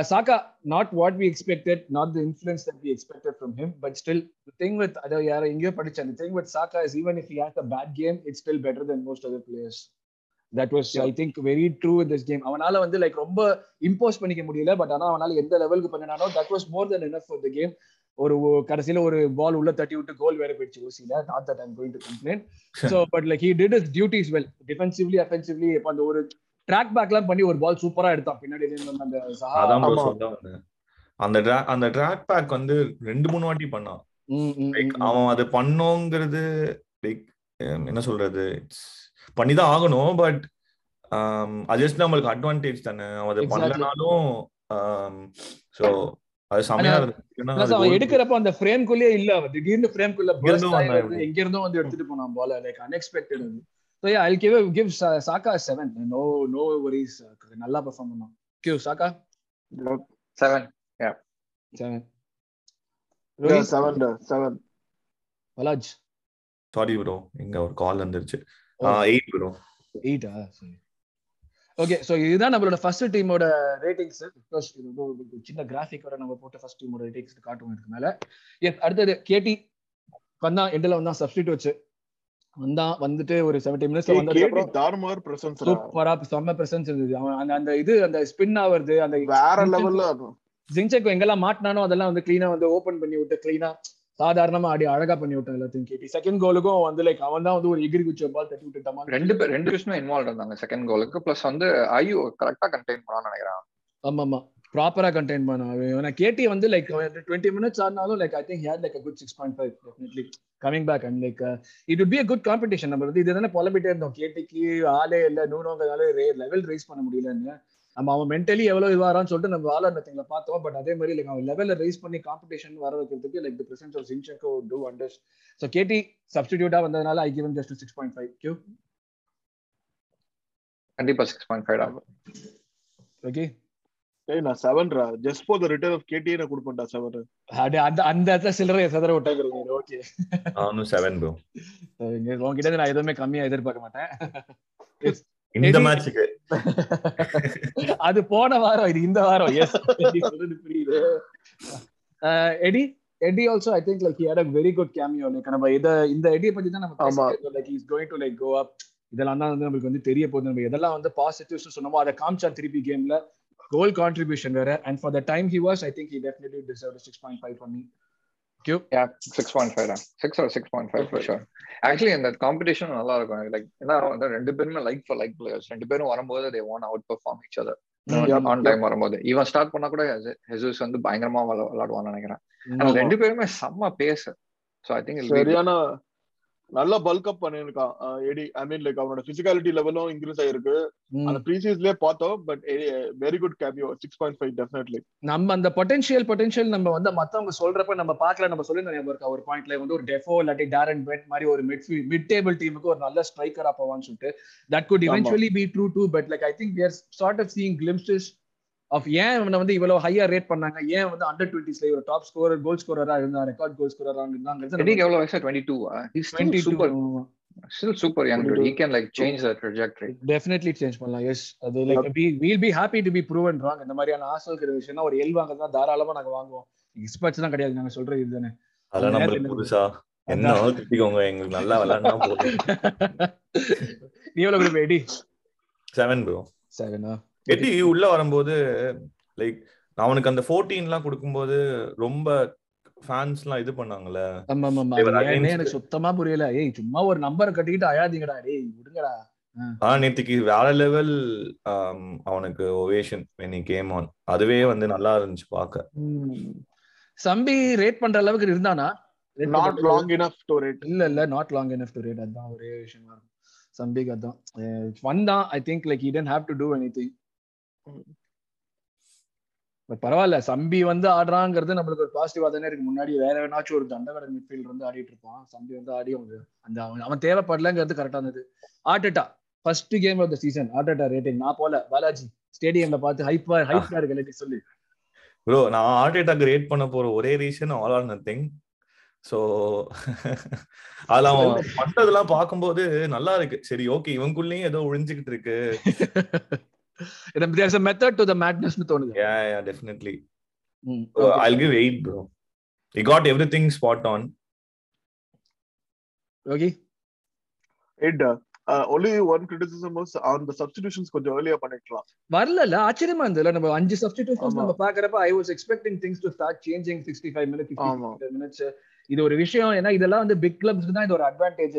Xhaka not what we expected not the influence that we expected from him but still thing with அதை யாரோ எங்கேயோ படிச்சேன். Thing with Xhaka is even if he has a bad game it's still better than most other players that was I think very true in this game அவனால வந்து like ரொம்ப impose பண்ணிக்க முடியல but ஆனா அவனால எந்த லெவலுக்கு பண்ணினானோ that was more than enough for the game ஒரு கடைசியில ஒரு பால் உள்ள தட்டி விட்டு கோல் வேற போயிடுச்சு ஓசியில. Not that I'm going to complain so but like he did his duties well defensively offensively அந்த ஒரு ட்ராக் பேக்லாம் பண்ணி ஒரு பால் சூப்பரா எடுத்தான். பின்னாடி இருந்து அந்த அந்த ட்ராக் பேக் வந்து ரெண்டு மூணு வாட்டி பண்ணான். அவன் அது பண்ணோங்கிறது லைக் என்ன சொல்றது? பண்ணி தான் ஆகணும் பட் அஜஸ்ட் நம்மளுக்கு அட்வான்டேஜ் தானே. அவன் அதை. பண்ணலனாலும் சோ அது செமையா அது அவன் எடுக்கிறப்ப அந்த ஃப்ரேம்குள்ளேயே இல்ல. திடீர்னு எங்க இருந்தும் எங்க இருந்தோ வந்து எடுத்துட்டு போனான் பால லைக் அன்எக்ஸ்பெக்டட் அது. So I give give Xhaka seven no no worries நல்லா பெர்ஃபார்ம் பண்ணான் Q Xhaka seven seven seven seven பலாஜ் sorry bro இங்க ஒரு கால் வந்துருச்சு. எயிட் ப்ரோ எயிட்டா சரி ஓகே ஸோ இதுதான் நம்மளோட ஃபர்ஸ்ட் டீமோட ரேட்டிங்ஸ் பிகாஸ் இது வந்து ஒரு சின்ன கிராஃபிக்கோட நம்ம போட்ட ஃபர்ஸ்ட் டீமோட ரேட்டிங்ஸ் காட்டுவோம் இதுக்கு மேல. எஸ் அடுத்தது கேடி வந்தான் எண்டில் வந்தான் சப்ஸ்டிட் வச்சு. வந்தான் வந்துட்டு ஒரு செவன்டி மினிட்ஸ் வந்ததுக்கு அப்புறம் தாறுமாறு பிரசன்ஸ் சூப்பரா செம்ம பிரசன்ஸ் இருந்தது. அவன் அந்த- அந்த இது அந்த ஸ்பின் ஆவறது அந்த வேற லெவல்ல ஜிங்செக்கோ எங்கெல்லாம் மாட்டினானோ அதெல்லாம் வந்து கிளீனா வந்து ஓபன் பண்ணி விட்டு கிளீனா சாதாரணமா ஆடி அழகா பண்ணி விட்டான் எல்லாத்தையும் கேட்டி. செகண்ட் கோலுக்கும் வந்து லைக் அவன் தான் வந்து ஒரு எகிரி குச்ச பால் தட்டி விட்டுட்டான் ரெண்டு பேர் ரெண்டு விஷயமே இன்வால்வ் இருந்தாங்க செகண்ட் கோலுக்கு பிளஸ் வந்து ஐயோ கரெக்டா கண்டெயின் பண்ணான்னு நினைக்கிறேன். ஆமா ஆமா ப்ராப்பரா கண்டெயின் பண்ண கேட்டி வந்து லைக் டுவெண்ட்டி மினிட்ஸ் ஆனாலும் like I think had like good six point five definitely coming back and like it would be a good competition நம்ம வந்து இதுதானே புலம்பிட்டே இருந்தோம். கேட்டிக்கு ஆளே இல்ல நூனோங்கிறதால லெவல் ரைஸ் பண்ண முடியலன்னு. நம்ம அவன் மென்டலி எவ்வளவு இதுவாரான்னு சொல்லிட்டு நம்ம ஆலர் நத்திங்ல பார்த்தோம். பட் அதே மாதிரி லைக் அவன் லெவல்ல ரைஸ் பண்ணி காம்படிஷன் வர வைக்கிறதுக்கு like the presence of Zinchenko to Anders so கேட்டி சப்ஸ்டிடியூட்டா வந்ததுனால I given just six point five Q கண்டிப்பா சிக்ஸ் பாயிண்ட் ஃபைவ் ஆகும். ஓகே ஏய் நான் செவன்ரா. Just for the return of கேடி நான் கொடுப்பேன்டா செவன் அது அந்த அந்த இடத்துல சில்லறை சதற விட்டாங்க ஓகே. நானும் செவன் ப்ரோ உங்ககிட்ட இருந்து நான் எதுவுமே கம்மியா எதிர்பார்க்க மாட்டேன். இந்த அது போன வாரம் இது இந்த வாரம். எஸ் புரியுது. Eddie Eddie also I think like he had a very good cameo like நம்ம இத இந்த எடியை பத்தி தான் நம்ம. Like is going to like go up இதெல்லாம் தான் வந்து நம்மளுக்கு வந்து தெரிய போகுது. நம்ம எதெல்லாம் வந்து பாசிட்டிவ்ஸ் சொன்னோமோ அதை காமிச்சா திருப்பி கேம்ல கோல் கான்ட்ரிபியூஷன் வேற. And for the time he was I think he definitely deserve six point five பண்ணி யா சிக்ஸ் பாயிண்ட் ஃபைவ் தான். Six or six point five for sure actually இந்த காம்படிஷன் நல்லா இருக்கும் லைக் ஏன்னா வந்து ரெண்டு பேருமே லைக் ஃபார் லைக் பிளேயர்ஸ் ரெண்டு பேரும் வரும்போது they want out perform each other. On time வரும்போது. இவன் ஸ்டார்ட் பண்ணா கூட ஹெசூஸ் வந்து பயங்கரமா விளா- விளையாடுவான்னு நினைக்கிறேன். ரெண்டு பேருமே செம்ம பேசு ஸோ ஐ திங்க் சரியான நல்ல பல்க் அப் பண்ணிருக்கான் எடி ஐ மீன் லைக் அவனோட பிசிக்காலிட்டி லெவலும் இன்க்ரீஸ் ஆயிருக்கு. அந்த ப்ரீசீஸ்லயே பார்த்தோம் but very good cameo six point five definitely நம்ம அந்த பொட்டன்ஷியல் பொட்டன்ஷியல் நம்ம வந்து மத்தவங்க சொல்றப்ப நம்ம பார்க்கல நம்ம சொல்லி இருக்கா? ஒரு பாயிண்ட்ல வந்து ஒரு டெஃபோ இல்லாட்டி டேரன் பெட் மாதிரி ஒரு மிட் மிட் டேபிள் டீமுக்கு ஒரு நல்ல ஸ்ட்ரைக்கரா போவான்னு சொல்லிட்டு that good. Eventually be true to but like I think we're sort of seeing glimpses of ஏன் இவனை வந்து இவ்வளவு ஹையா ரேட் பண்ணாங்க? ஏன் வந்து அண்டர் டுவெண்ட்டிஸ்ல ஒரு டாப் ஸ்கோரர் கோல் ஸ்கோரரா இருந்தா ரெக்கார்ட் கோல் ஸ்கோரரா இருந்தாங்கிறது எடிக்கு எவ்வளவு வயசு twenty two twenty super still super young dude. he can like change the trajectory. Definitely change பண்ணலாம். எஸ் அது like we'll be happy to be proven wrong இந்த மாதிரியான ஆசைக்கிற விஷயம்னா ஒரு எல் வாங்க தான் தாராளமா நாங்க வாங்குவோம். எக்ஸ்பர்ட்ஸ் தான் கிடையாது. நாங்க சொல்றது இதுதானே. அதெல்லாம் நேரத்துல நம்மளுக்கு புதுசா. என்ன திட்டிக்கோங்க. எங்களுக்கு நல்லா விளையாடுனா போதும். நீ எவ்வளவு கொடுப்ப எடி? செவன் ப்ரோ செவனா எட்டி உள்ள வரும்போது லைக் அவனுக்கு அந்த 14 எல்லாம் கொடுக்கும்போது ரொம்ப ஃபேன்ஸ் எல்லாம் இது பண்ணாங்கல்ல. எனக்கு சுத்தமா புரியல? ஏய் சும்மா ஒரு நம்பரை கட்டிக்கிட்டு அழாதீங்கடா. டேய் விடுங்கடா. ஆனா நேத்துக்கு வேற லெவல் அவனுக்கு ovation when he came on அதுவே வந்து நல்லா இருந்துச்சு பார்க்க. சம்பி ரேட் பண்ற அளவுக்கு இருந்தானா? Not long enough to rate இல்ல இல்ல not long enough to rate அதான் ஒரே விஷயமா சம்பிக்கு அதான். வந்தான் I think like he didn't have to do thing பட் பரவாயில்ல சம்பி வந்து ஆடுறாங்கிறது நம்மளுக்கு ஒரு பாசிட்டிவா தானே இருக்கு. முன்னாடி வேற வேணாச்சும் ஒரு தண்டகட மிட்ஃபீல்ட் வந்து ஆடிட்டு இருப்பான். சம்பி வந்து ஆடி அவங்க அந்த அவன் அவன் தேவைப்படலங்கிறது கரெக்டா இருந்தது Arteta first game of the season Arteta rating நான் போல பாலாஜி ஸ்டேடியம்ல பார்த்து ஹைப்பா ஹைப்பா இருக்கு நீ சொல்லி. ப்ரோ நான் ஹார்ட் அட்டாக் ரேட் பண்ண போற ஒரே reason all or nothing so அதுல அவன் பண்றதெல்லாம் பார்க்கும்போது நல்லா இருக்கு. சரி ஓகே இவனுக்குள்ளேயும் ஏதோ ஒழிஞ்சுக்கிட்டு இருக்கு. There's a method to the மேட்னஸ்னு தோணுது yeah yeah definitely ம், So, okay. I'll give eight, bro. He got everything spot on. யோகி எட் ஒன்லி ஒன் கிரிட்டிசிசம் சப்ஸ்டிடியூஷன்ஸ் கொஞ்சம் ஏர்லியா பண்ணிக்கலாம் வரல ஆச்சரியமா இருந்ததுல நம்ம அஞ்சு சப்ஸ்டிடியூஷன்ஸ். நம்ம பாக்குறப்ப I was expecting things to start changing sixty five ஆமா. மினிட்ஸ் மினிட்ஸ் இது ஒரு விஷயம் ஏன்னா இதெல்லாம் வந்து பிக் கிளப்ஸ்க்கு தான் இது ஒரு அட்வான்டேஜ்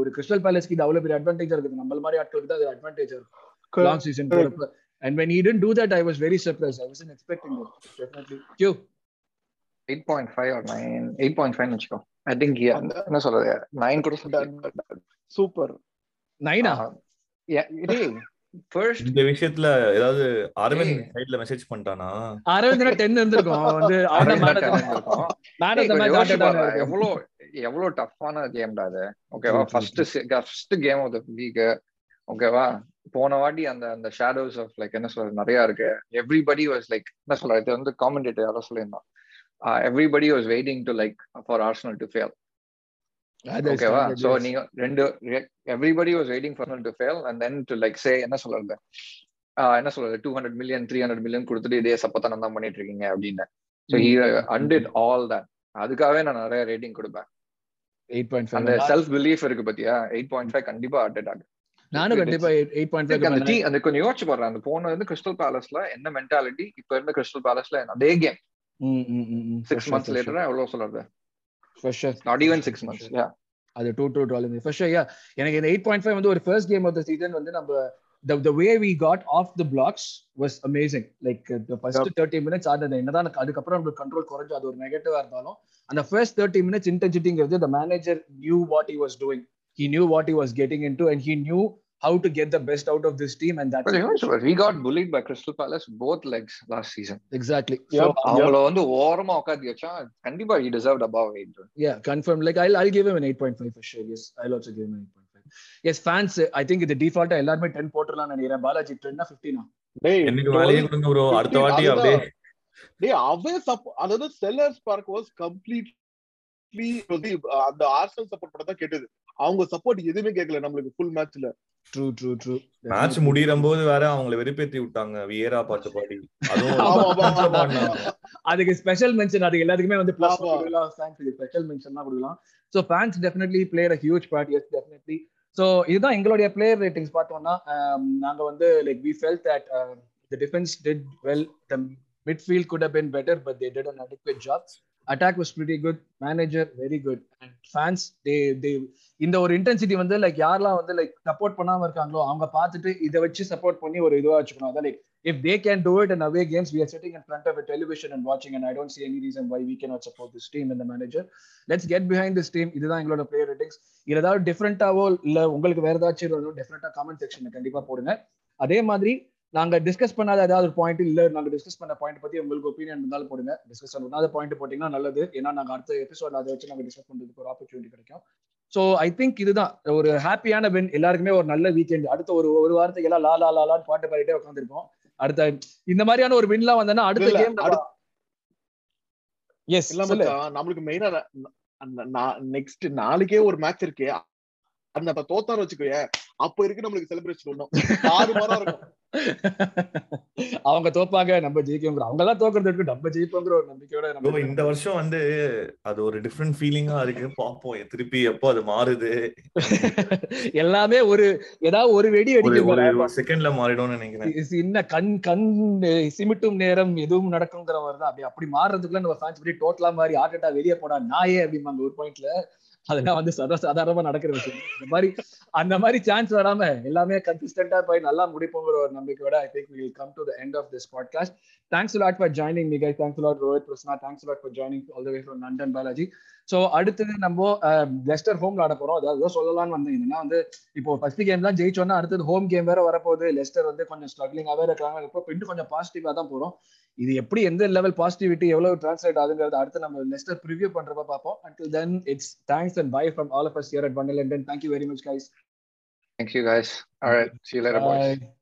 ஒரு கிறிஸ்டல் பேலஸ்க்கு இது அவ்வளவு பெரிய அட்வான்டேஜ் இருக்குது நம்மள மாதிரி ஆட்களுக்கு தான் இது அட்வான்டேஜ் இருக்கும் லாங் சீசன் போறப்ப. And when he didn't do that i was very surprised. I wasn't expecting that. Definitely. Q? Eight point five or nine eight point five வச்சுக்கோ. ஐ திங்க் என்ன சொல்றது? நைன் கூட சொல்ல சூப்பர் நைனா டேய். First இந்த விஷயத்துல ஏதாவது அரவிந்த் சைட்ல மெசேஜ் பண்ணிட்டானா? அரவிந்த் டென் இருந்திருக்கும். அவன் வந்து அவன் man man of the match எவ்வளவு எவ்வளவு டஃப்பான கேம்டா அது. ஓகேவா first first game of the week ஓகேவா போன வாட்டி அந்த அந்த ஷேடோஸ் ஆஃப் லைக் என்ன சொல்றது நிறைய இருக்கு. எவ்ரிபடி வாஸ் லைக் என்ன சொல்றது இது வந்து காமெண்டேட்டர் யாரோ சொல்லியிருந்தான். Everybody was waiting to like for Arsenal to fail ஓகேவா சோ நீங்க ரெண்டு everybody was waiting for to fail and then to like say என்ன சொல்றது என்ன சொல்றது two hundred million three hundred million கொடுத்துட்டு இதே சப்பத்தனம் தான் பண்ணிட்டு இருக்கீங்க அப்படின்னு. ஸோ அண்டிட் ஆல் தட் அதுக்காகவே நான் நிறைய ரேட்டிங் கொடுப்பேன். எயிட் பாயிண்ட் அந்த ஃபைவ் செல்ஃப் பிலீஃப் இருக்கு பாத்தியா? எயிட் பாயிண்ட் ஃபைவ் கண்டிப்பா அட்டட் ஆகும் நானும் கண்டிப்பா எயிட் பாயிண்ட் அந்த அந்த கொஞ்சம் யோசிச்சு பாடுறேன் அந்த போன வந்து கிறிஸ்டல் பேலஸ்ல என்ன மென்டாலிட்டி இப்ப இருந்த கிறிஸ்டல் பேலஸ்ல அதே கேம் சிக்ஸ் மந்த்ஸ் லேட்டரா எவ்வளவு சொல்றது? Not even six months yeah அது two two twelve first yeah எனக்கு இந்த எயிட் பாயிண்ட் ஃபைவ் வந்து ஒரு first game of the season வந்து நம்ம the the way we got off the blocks was amazing. Like uh, the first Yep. 30 minutes ஆனது என்னதான் அதுக்கப்புறம் நம்மளுக்கு கண்ட்ரோல் குறைஞ்சு அது ஒரு நெகட்டிவா இருந்தாலும் அந்த ஃபர்ஸ்ட் தேர்ட்டி மினிட்ஸ் இன்டென்சிட்டிங்கிறது the manager knew what he was doing. He knew what he was getting into and he knew how to get the best out of this team and But that's you know, we got bullied by Crystal Palace both legs last season. exactly Yep. so அவங்கள வந்து ஓரமா உட்காந்து வச்சா கண்டிப்பா he deserved above eight. yeah confirm like I'll, I'll give him an 8.5 for sure yes I'll also give him an 8.5 yes fans uh, I think the default எல்லாருமே 10 போட்டுறலாம்னு நினைக்கிறேன் பாலாஜி 10 15 டேய் எனக்கு வேலையே கொடுங்க ப்ரோ அடுத்த வாட்டி. அப்படியே டேய் சப்போ அதாவது செல்லர்ஸ் பார்க் வாஸ் கம்ப்ளீட்லி அந்த ஆர்சனல் சப்போர்ட் பண்ண தான் கேட்டது அவங்க சப்போர்ட் எதுவுமே கேட்கல நம்மளுக்கு ஃபுல் மேட்ச்ல true true true. மேட்ச் முடியற போது வேற அவங்கள வெறுப்பேத்தி விட்டாங்க. வியரா பாட்டு பாடி. அதுக்கு ஸ்பெஷல் மென்ஷன் அது எல்லாத்துக்குமே வந்து பிளஸ். கொடுக்கலாம். ஃபேன்ஸ் ஸ்பெஷல் மென்ஷன் தான் கொடுக்கலாம். So fans definitely player huge part yes definitely so இதுதான் எங்களுடைய பிளேயர் ரேட்டிங்ஸ் பார்த்தோம்னா um, நாங்க வந்து like we felt that the defence did well the midfield could have been better but they did an adequate job. Attack was pretty good manager very good and fans they they இந்த ஒரு intensity வந்து like யாரெல்லாம் வந்து like support பண்ணாம இருக்காங்களோ அவங்க பார்த்துட்டு இதை வச்சு சப்போர்ட் பண்ணி ஒரு இதுவா வச்சுக்கணும் அதான் like if they can do it in away games, we are sitting in front of a television and watching, and I don't see any reason why we cannot support this team and the manager. Let's get behind this team. இதுதான் எங்களோட player ratings இது ஏதாவது டிஃப்ரெண்டாவோ இல்ல உங்களுக்கு வேற ஏதாச்சும் டிஃப்ரெண்டா comment செக்ஷன்ல கண்டிப்பா போடுங்க அதே மாதிரி நாங்க டிஸ்கஸ் பண்ணாத ஏதாவது ஒரு பாயிண்ட் இல்ல நாங்க டிஸ்கஸ் பண்ண பாயிண்ட் பத்தி உங்களுக்கு ஒப்பீனியன் இருந்தாலும் போடுங்க. டிஸ்கஸ் பண்ணாத பாயிண்ட் போட்டீங்கன்னா நல்லது. ஏன்னா நாங்க அடுத்த எபிசோட் அதை வச்சு நாங்க டிஸ்கஸ் பண்றதுக்கு ஒரு ஆப்பர்ச்சுனிட்டி கிடைக்கும். ஸோ ஐ திங்க் இதுதான். ஒரு ஹாப்பியான வின் எல்லாருக்குமே ஒரு நல்ல வீக்கெண்ட் அடுத்த ஒரு ஒரு வாரத்துக்கு எல்லாம் லா லா லாலான்னு பாட்டு பாடிட்டே உட்காந்துருப்போம் அடுத்த இந்த மாதிரியான ஒரு வின்லாம் வந்தனா அடுத்த கேம் எஸ் நம்மளுக்கு மெயினா நெக்ஸ்ட் நாளைக்கே ஒரு மேட்ச் இருக்கு. அந்த அப்ப தோத்தாரு வச்சுக்கோயே அப்ப இருக்கு நம்மளுக்கு செலிப்ரேஷன் ஒண்ணும். ஆறு மாதம் இருக்கும். அவங்க தோப்பாங்க நம்ம ஜெயிக்கோங்கிற அவங்க எல்லாம் தோக்குறது இருக்கு நம்ம ஜெயிப்போங்கிற ஒரு நம்பிக்கையோட நம்ம இந்த வருஷம் வந்து அது ஒரு டிஃப்ரெண்ட் ஃபீலிங்கா இருக்கு. பாப்போம் திருப்பி எப்போ அது மாறுது. எல்லாமே ஒரு ஏதாவது ஒரு வெடி ஒரு செகண்ட்ல மாறிடும்னு நினைக்கிறேன். இன்ன கண் கண் சிமிட்டும் நேரம் எதுவும் நடக்குங்கிற மாதிரி தான் அப்படி அப்படி மாறுறதுக்குள்ள நம்ம ஃபேன்ஸ் படி டோட்டலா மாதிரி ஆர்ட் அட்டாக் வெளியே போனா நாயே அப்படிம்பாங்க ஒரு பாயிண்ட்ல அதெல்லாம் வந்து சர்வ சாதாரணமா நடக்கிற விஷயம். இந்த மாதிரி அந்த மாதிரி சான்ஸ் வராம எல்லாமே கன்சிஸ்டன்டா போய் நல்லா முடிப்போங்கிற ஒரு நம்பிக்கையோட I think will come to the end of this podcast thanks lot for joining மிகை thanks lot Rohit Prasanna thanks lot for joining all the way from London Balaji so அடுத்தது நம்ம லெஸ்டர் ஹோம்ல ஆட போறோம். அதாவது சொல்லலாம்னு வந்தேன். என்னன்னா வந்து இப்போ ஃபர்ஸ்ட் கேம் தான் ஜெயிச்சோன்னா அடுத்தது ஹோம் கேம் வேற வரப்போகுது. லெஸ்டர் வந்து கொஞ்சம் ஸ்ட்ரகிளிங்காவே இருக்காங்க. இப்போ இன்னும் கொஞ்சம் பாசிட்டிவா தான் போறோம். இது எப்படி எந்த லெவல் பாசிட்டிவிட்டி எவ்வளவு டிரான்ஸ்லேட் ஆகுங்கிறது அடுத்து நம்ம லெஸ்டர் ப்ரிவியூ பண்றப்ப பார்ப்போம். Until then it's thanks and bye from all of us here at Bundle London thank you very much guys. Thank you guys. All right. See you later, boys. bye.